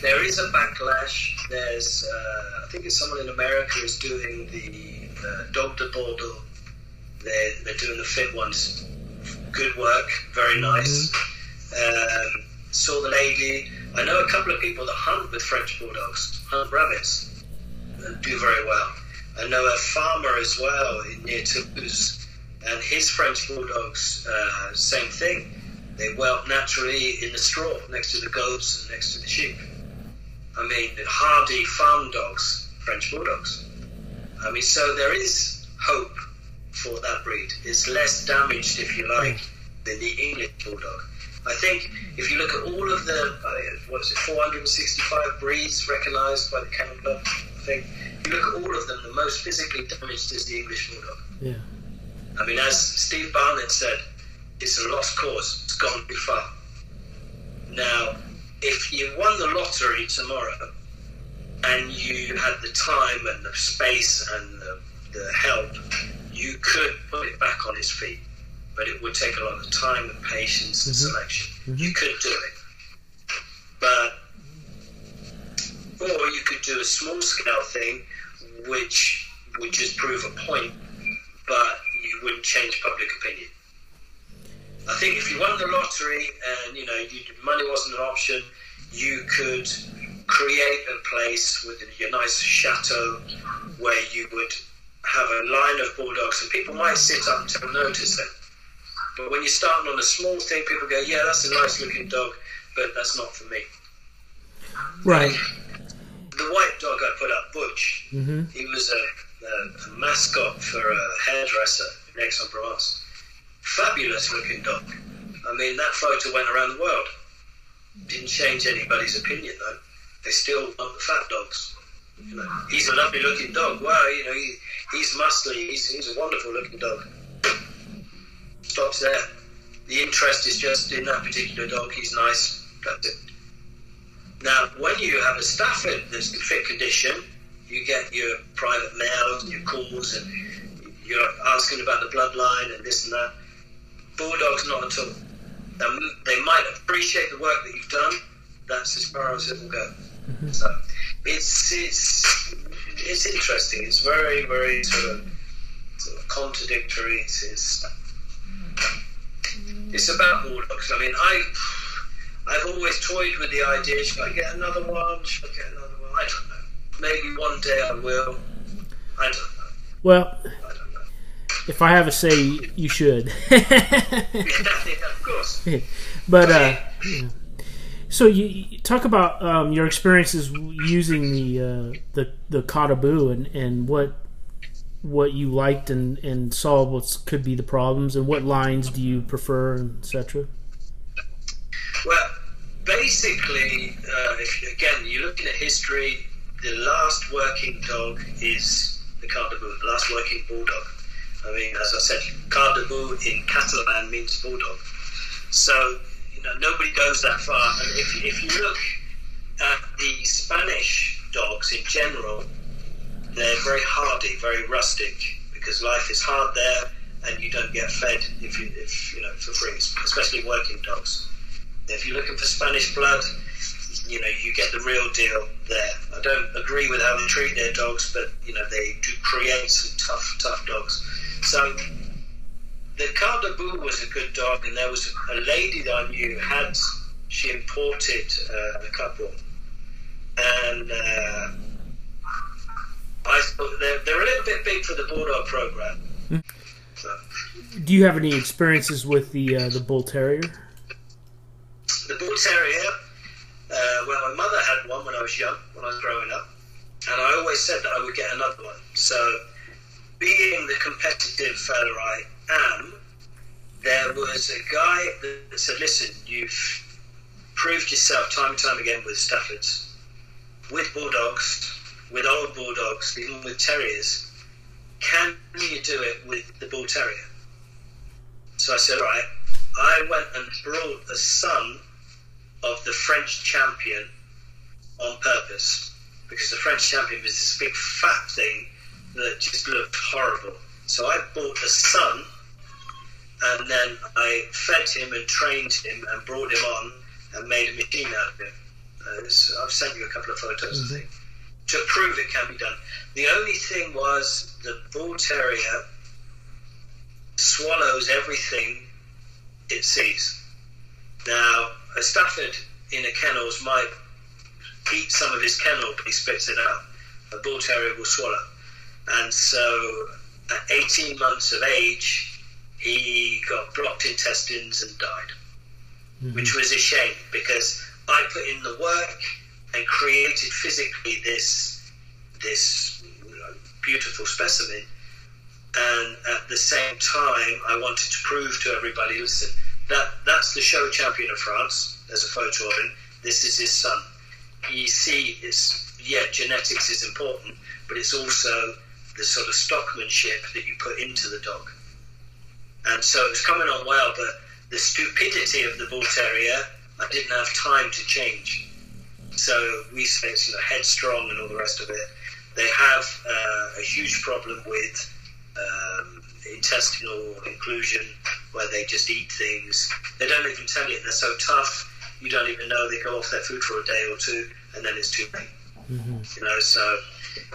there is a backlash. There's uh, I think it's someone in America is doing the uh, Dogue de Bordeaux. They're, they're doing the fit ones. Good work, very nice. Um, saw the lady. I know a couple of people that hunt with French bulldogs, hunt rabbits, do very well. I know a farmer as well in near Toulouse, and his French bulldogs, uh, same thing. They whelp naturally in the straw next to the goats and next to the sheep. I mean, hardy farm dogs, French bulldogs. I mean, so there is hope for that breed. It's less damaged, if you like, than the English bulldog. I think if you look at all of the, uh, what is it, 465 breeds recognised by the Kennel Club, I think if you look at all of them, the most physically damaged is the English Bulldog. Yeah. I mean, as Steve Barnett said, it's a lost cause. It's gone too far. Now, if you won the lottery tomorrow and you had the time and the space and the, the help, you could put it back on its feet. But it would take a lot of time and patience and Mhm. selection. Mhm. You could do it. But or you could do a small scale thing, which would just prove a point, but you wouldn't change public opinion. I think if you won the lottery and you know you, money wasn't an option, you could create a place with a, a nice chateau where you would have a line of bulldogs, and people might sit up and notice them. But when you're starting on a small thing, people go, "Yeah, that's a nice looking dog, but that's not for me." Right. The white dog I put up, Butch, Mm-hmm. he was a, a, a mascot for a hairdresser in Aix-en-Provence. Fabulous looking dog. I mean, that photo went around the world. Didn't change anybody's opinion though. They still want the fat dogs. You know, he's a lovely looking dog. Wow, you know, he, he's muscly. He's, he's a wonderful looking dog. Stops there. The interest is just in that particular dog. He's nice. That's it. Now, when you have a Stafford that's in fit condition, you get your private mails and your calls, and you're asking about the bloodline and this and that. Bulldogs, not at all. They might appreciate the work that you've done. That's as far as it will go. Mm-hmm. So it's it's it's interesting. It's very very sort of, sort of contradictory. It's, it's it's about bulldogs. I mean, I I've always toyed with the idea: should I get another one? Should I get another one? I don't know. Maybe one day I will. I don't know. Well, I don't know. If I have a say, you should. yeah, of course. but uh, yeah. so you, you talk about um, your experiences using the uh, the the Ca de Bou and and what what you liked and, and saw what could be the problems, and what lines do you prefer, etc. Well, basically, uh, if, again, you're looking at history. The last working dog is the Quart the last working bulldog. I mean, as I said, Quart in Catalan means bulldog. So, you know, nobody goes that far. And if, if you look at the Spanish dogs in general, they're very hardy, very rustic, because life is hard there, and you don't get fed if you, if you know, for free, especially working dogs. If you're looking for Spanish blood, you know, you get the real deal there. I don't agree with how they treat their dogs, but you know, they do create some tough, tough dogs. So the Bout was a good dog, and there was a lady that I knew had she imported uh, a couple, and uh, I thought they're, they're a little bit big for the Bulldog program. So, Do you have any experiences with the uh, the Bull Terrier? the Bull Terrier. Uh, well, my mother had one when I was young, when I was growing up, and I always said that I would get another one. So, being the competitive fella I am, there was a guy that said, "Listen, you've proved yourself time and time again with Staffords, with Bulldogs, with old Bulldogs, even with Terriers. Can you do it with the Bull Terrier?" So I said, "All right." I went and brought a son of the French champion on purpose because the French champion was this big fat thing that just looked horrible. So I bought a son and then I fed him and trained him and brought him on and made a machine out of him. Uh, so I've sent you a couple of photos, I think, to prove it can be done. The only thing was the bull terrier swallows everything it sees. Now, a Stafford in a kennels might eat some of his kennel, but he spits it out. A bull terrier will swallow. And so, at 18 months of age, he got blocked intestines and died, mm-hmm. which was a shame because I put in the work and created physically this this you know, beautiful specimen. And at the same time, I wanted to prove to everybody, listen, that that's the show champion of France. There's a photo of him. This is his son. You see, it's yeah, genetics is important, but it's also the sort of stockmanship that you put into the dog. And so it was coming on well, but the stupidity of the bull terrier, I didn't have time to change. So we say it's you know, headstrong and all the rest of it. They have uh, a huge problem with um, intestinal inclusion, where they just eat things. They don't even tell you they're so tough. You don't even know they go off their food for a day or two, and then it's too late. You know, so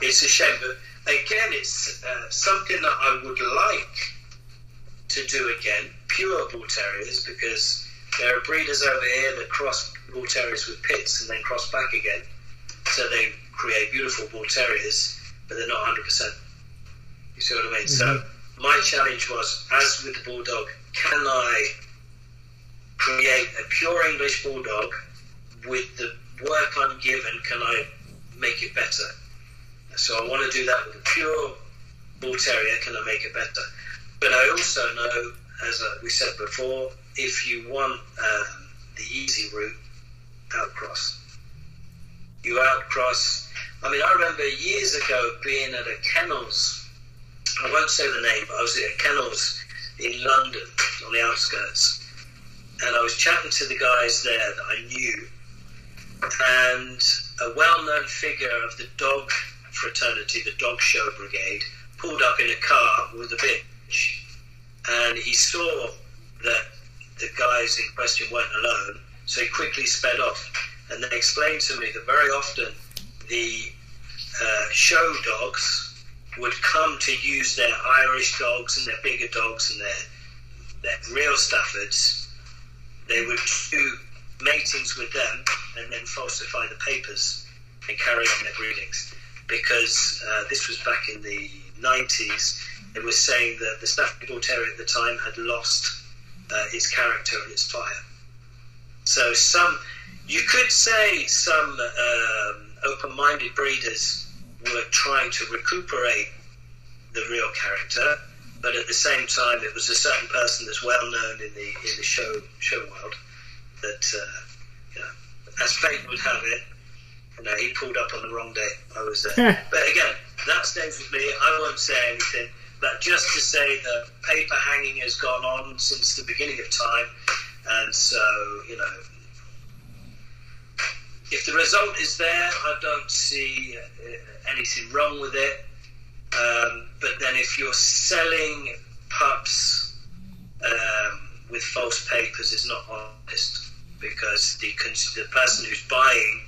it's a shame. But again, it's uh, something that I would like to do again. Pure bull terriers, because there are breeders over here that cross bull terriers with pits and then cross back again. So they create beautiful bull terriers, but they're not 100%. You see what I mean? So my challenge was, as with the bulldog, can I create a pure English bulldog with the work I'm given? Can I make it better? So I want to do that with a pure bull terrier. Can I make it better? But I also know, as uh, we said before, if you want um, the easy route, outcross. You outcross. I mean, I remember years ago being at a kennels. I won't say the name, but I was at a kennels in London on the outskirts, and I was chatting to the guys there that I knew, and a well-known figure of the dog fraternity, the dog show brigade, pulled up in a car with a bitch, and he saw that the guys in question weren't alone, so he quickly sped off. And they explained to me that very often the uh, show dogs would come to use their Irish dogs and their bigger dogs and their their real Staffords. They would do matings with them and then falsify the papers and carry on their breedings. Because uh, this was back in the 90s, it was saying that the Stafford Bull Terrier at the time had lost uh, its character and its fire. So some, you could say some um, open-minded breeders were trying to recuperate the real character, but at the same time, it was a certain person that's well known in the in the show show world that, uh, as fate would have it, you know, he pulled up on the wrong day. I was there, but again, that stays with me. I won't say anything, but just to say that paper hanging has gone on since the beginning of time, and so you know. If the result is there, I don't see uh, anything wrong with it. Um, but then if you're selling pups um, with false papers, it's not honest because the, the person who's buying,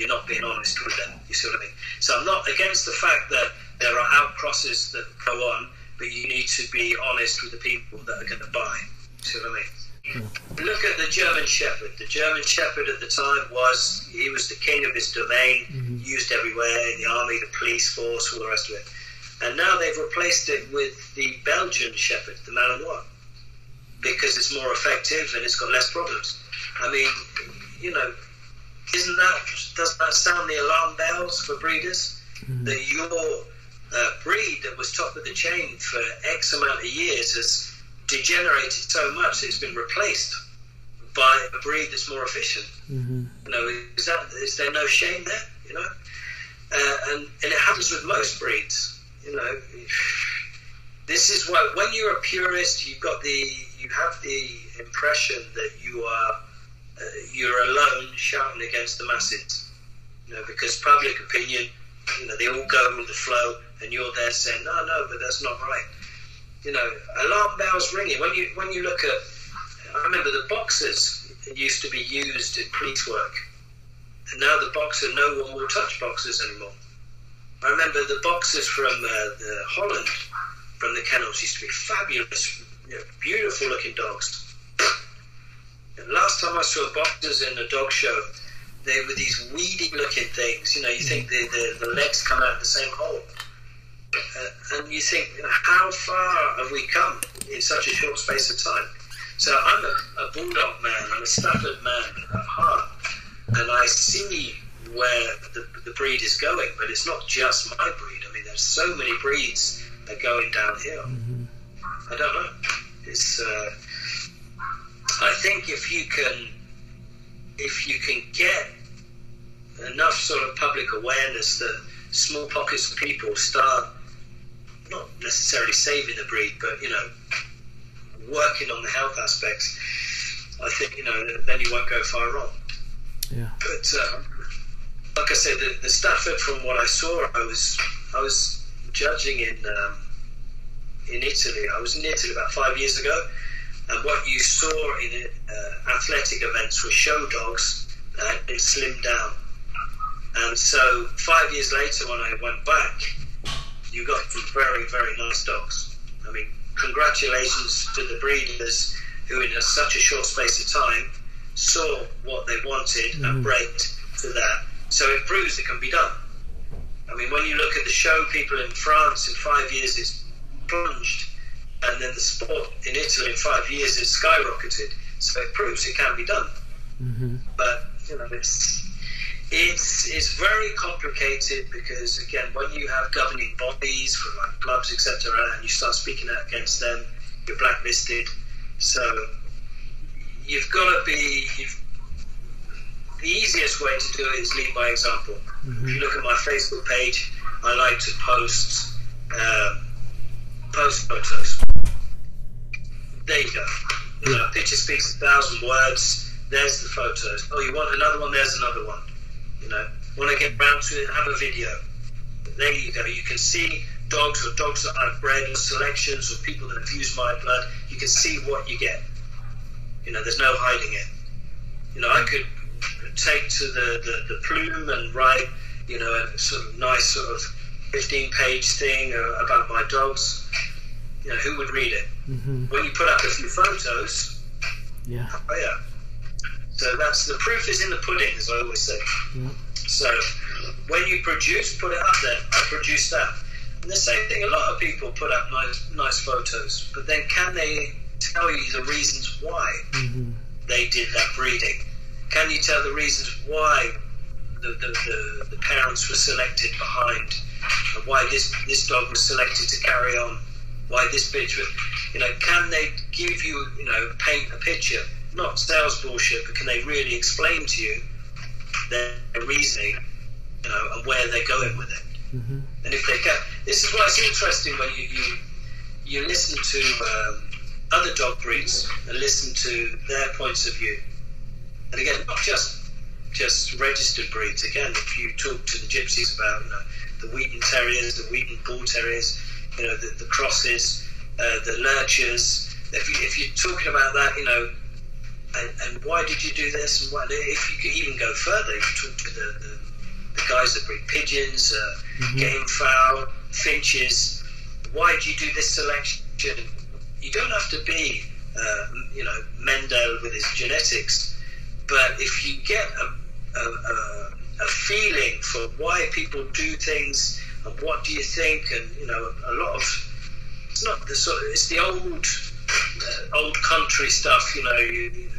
you're not being honest with them. You see what I mean? So I'm not against the fact that there are outcrosses that go on, but you need to be honest with the people that are going to buy. You See what I mean? Look at the German Shepherd. The German Shepherd at the time was he was the king of his domain, mm-hmm. used everywhere in the army, the police force, all the rest of it. And now they've replaced it with the Belgian Shepherd, the Malinois, because it's more effective and it's got less problems. I mean, you know, isn't that does that sound the alarm bells for breeders mm-hmm. that your uh, breed that was top of the chain for X amount of years has degenerated so much it's been replaced by a breed that's more efficient. Mm-hmm. You know, is that is there no shame there? You know, uh, and and it happens with most breeds you know, this is what when you're a purist, you've got the you have the impression that you are you're alone shouting against the masses. You know, because public opinion, you know, they all go with the flow, and you're there saying, no, no, but that's not right. You know, alarm bells ringing. When you when you look at, I remember the boxers used to be used in police work, and now the boxer, no one will touch boxes anymore. I remember the boxers from uh, the Holland, from the kennels, used to be fabulous, you know, beautiful looking dogs. And last time I saw boxers in a dog show, they were these weedy looking things. You know, you think the, the, the legs come out of the same hole. Uh, and you think, you know, how far have we come in such a short space of time? So I'm a, a bulldog man, I'm a Stafford man at heart, and I see where the, the breed is going, but it's not just my breed. I mean, there's so many breeds that are going downhill. Mm-hmm. I don't know. It's. Uh, I think if you can, if you can get enough sort of public awareness that small pockets of people start not necessarily saving the breed, but you know, working on the health aspects, I think you know then you won't go far wrong. Yeah. But um, like I said, the, the Stafford, from what I saw, I was I was judging in um, in Italy. I was in Italy about five years ago, and what you saw in uh, athletic events were show dogs that had been slimmed down. And so, five years later, when I went back, you got some very, very nice dogs. I mean, congratulations to the breeders who, in a, such a short space of time, saw what they wanted mm. and braked to that so it proves it can be done. I mean, when you look at the show, people in France in five years it's plunged, and then the sport in Italy in five years is skyrocketed. So it proves it can be done. Mm-hmm. But you know, it's it's it's very complicated because again, when you have governing bodies for like clubs, etc., and you start speaking out against them, you're blacklisted. So you've got to be you've the easiest way to do it is lead by example. Mm-hmm. If you look at my Facebook page, I like to post um, post photos. There you go. You know, picture speaks a thousand words. There's the photos. Oh, you want another one? There's another one. You know, want to get round to it? Have a video. There you go. You can see dogs or dogs that I've bred or selections or people that have used my blood. You can see what you get. You know, there's no hiding it. You know, I could take to the, the, the plume and write, you know, a sort of nice sort of 15 page thing about my dogs, you know, who would read it? Mm-hmm. When you put up a few photos, yeah. Oh, yeah. So that's the proof is in the pudding, as I always say. Yeah. So when you produce, put it up there. I produce that. And the same thing, a lot of people put up nice, nice photos, but then can they tell you the reasons why mm-hmm. they did that breeding? Can you tell the reasons why the, the, the, parents were selected behind, uh, why this, this dog was selected to carry on, why this bitch was, you know, can they give you, you know, paint a picture? Not sales bullshit, but can they really explain to you their reasoning, you know, and where they're going with it? Mm-hmm. And if they can, this is why it's interesting when you you, you listen to um, other dog breeds and listen to their points of view. And again, not just just registered breeds. Again, if you talk to the gypsies about you know, the Wheaten Terriers, the Wheaten Bull Terriers, you know the, the crosses, uh, the lurchers. If, you, if you're talking about that, you know, and, and why did you do this? And what, if you could even go further, you talk to the, the, the guys that breed pigeons, uh, mm-hmm. game fowl, finches. Why do you do this selection? You don't have to be, uh, you know, Mendel with his genetics, but if you get a, a, a, a feeling for why people do things and what do you think, and you know, a lot of it's not the sort. Of, it's the old uh, old country stuff, you know.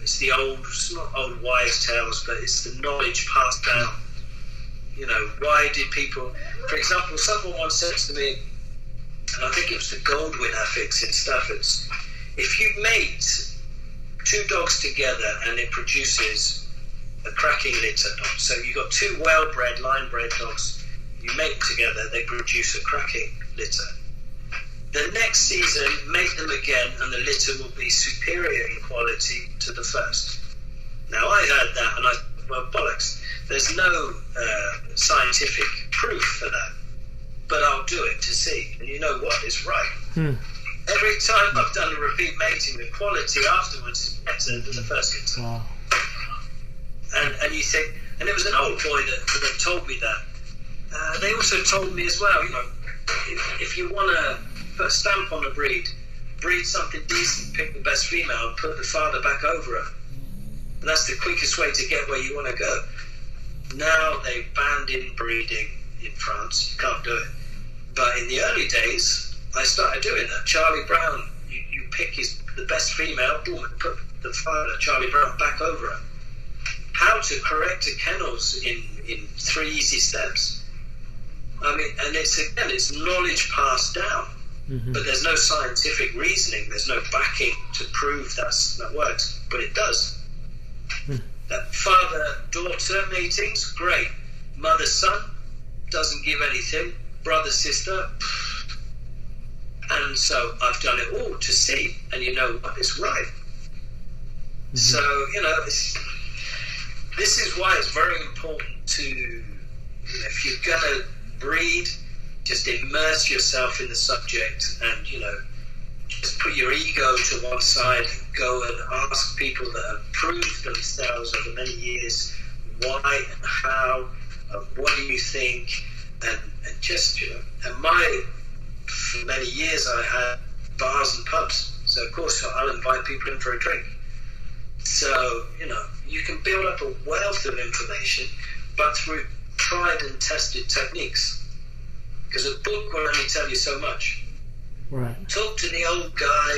It's the old, it's not old wives' tales, but it's the knowledge passed down. You know, why did people, for example, someone once said to me, and I think it was the Goldwyn affix in Staffords, if you mate two dogs together and it produces a cracking litter, so you've got two well bred, line bred dogs, you mate together, they produce a cracking litter the next season, mate them again, and the litter will be superior in quality to the first. Now, I heard that, and I thought, well, bollocks. There's no uh, scientific proof for that, but I'll do it to see. And you know what is right. Hmm. Every time I've done a repeat mating, the quality afterwards is better than the first litter. Wow. And, and you think, and it was an old boy that, that told me that. Uh, they also told me as well, you know, if, if you want to put a stamp on a breed, breed something decent, pick the best female, and put the father back over her. And that's the quickest way to get where you want to go. Now they banned inbreeding in France. You can't do it. But in the early days, I started doing that. Charlie Brown, you, you pick his the best female, boom, put the father, Charlie Brown, back over her. How to correct a kennels in, in three easy steps. I mean, and it's again, it's knowledge passed down. Mm-hmm. But there's no scientific reasoning, there's no backing to prove that's, that works, but it does. Mm. That father daughter meetings, great. Mother son, doesn't give anything. Brother sister, and so I've done it all to see, and you know what? It's right. Mm-hmm. So, you know, this is why it's very important to, if you're going to read, just immerse yourself in the subject and, you know, just put your ego to one side and go and ask people that have proved themselves over many years why and how, and what do you think, and, and just, you know, and my, for many years I had bars and pubs, so of course I'll invite people in for a drink. So, you know, you can build up a wealth of information, but through tried and tested techniques because a book will only tell you so much. Right. Talk to the old guy,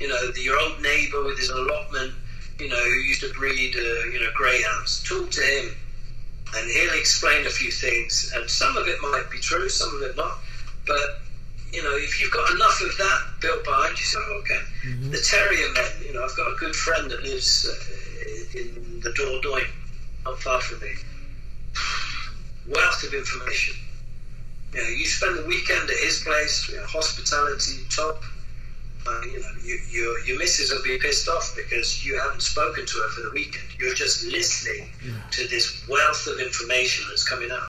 you know, the, your old neighbour with his allotment, you know, who used to breed, uh, you know, greyhounds. Talk to him, and he'll explain a few things. And some of it might be true, some of it not. But you know, if you've got enough of that built behind you, say, oh, okay. Mm-hmm. The terrier men, you know, I've got a good friend that lives uh, in the Dordogne, not far from me. Wealth of information. You know, you spend the weekend at his place, you know, hospitality top. Uh, you know, you, your your missus will be pissed off because you haven't spoken to her for the weekend. You're just listening yeah. to this wealth of information that's coming out.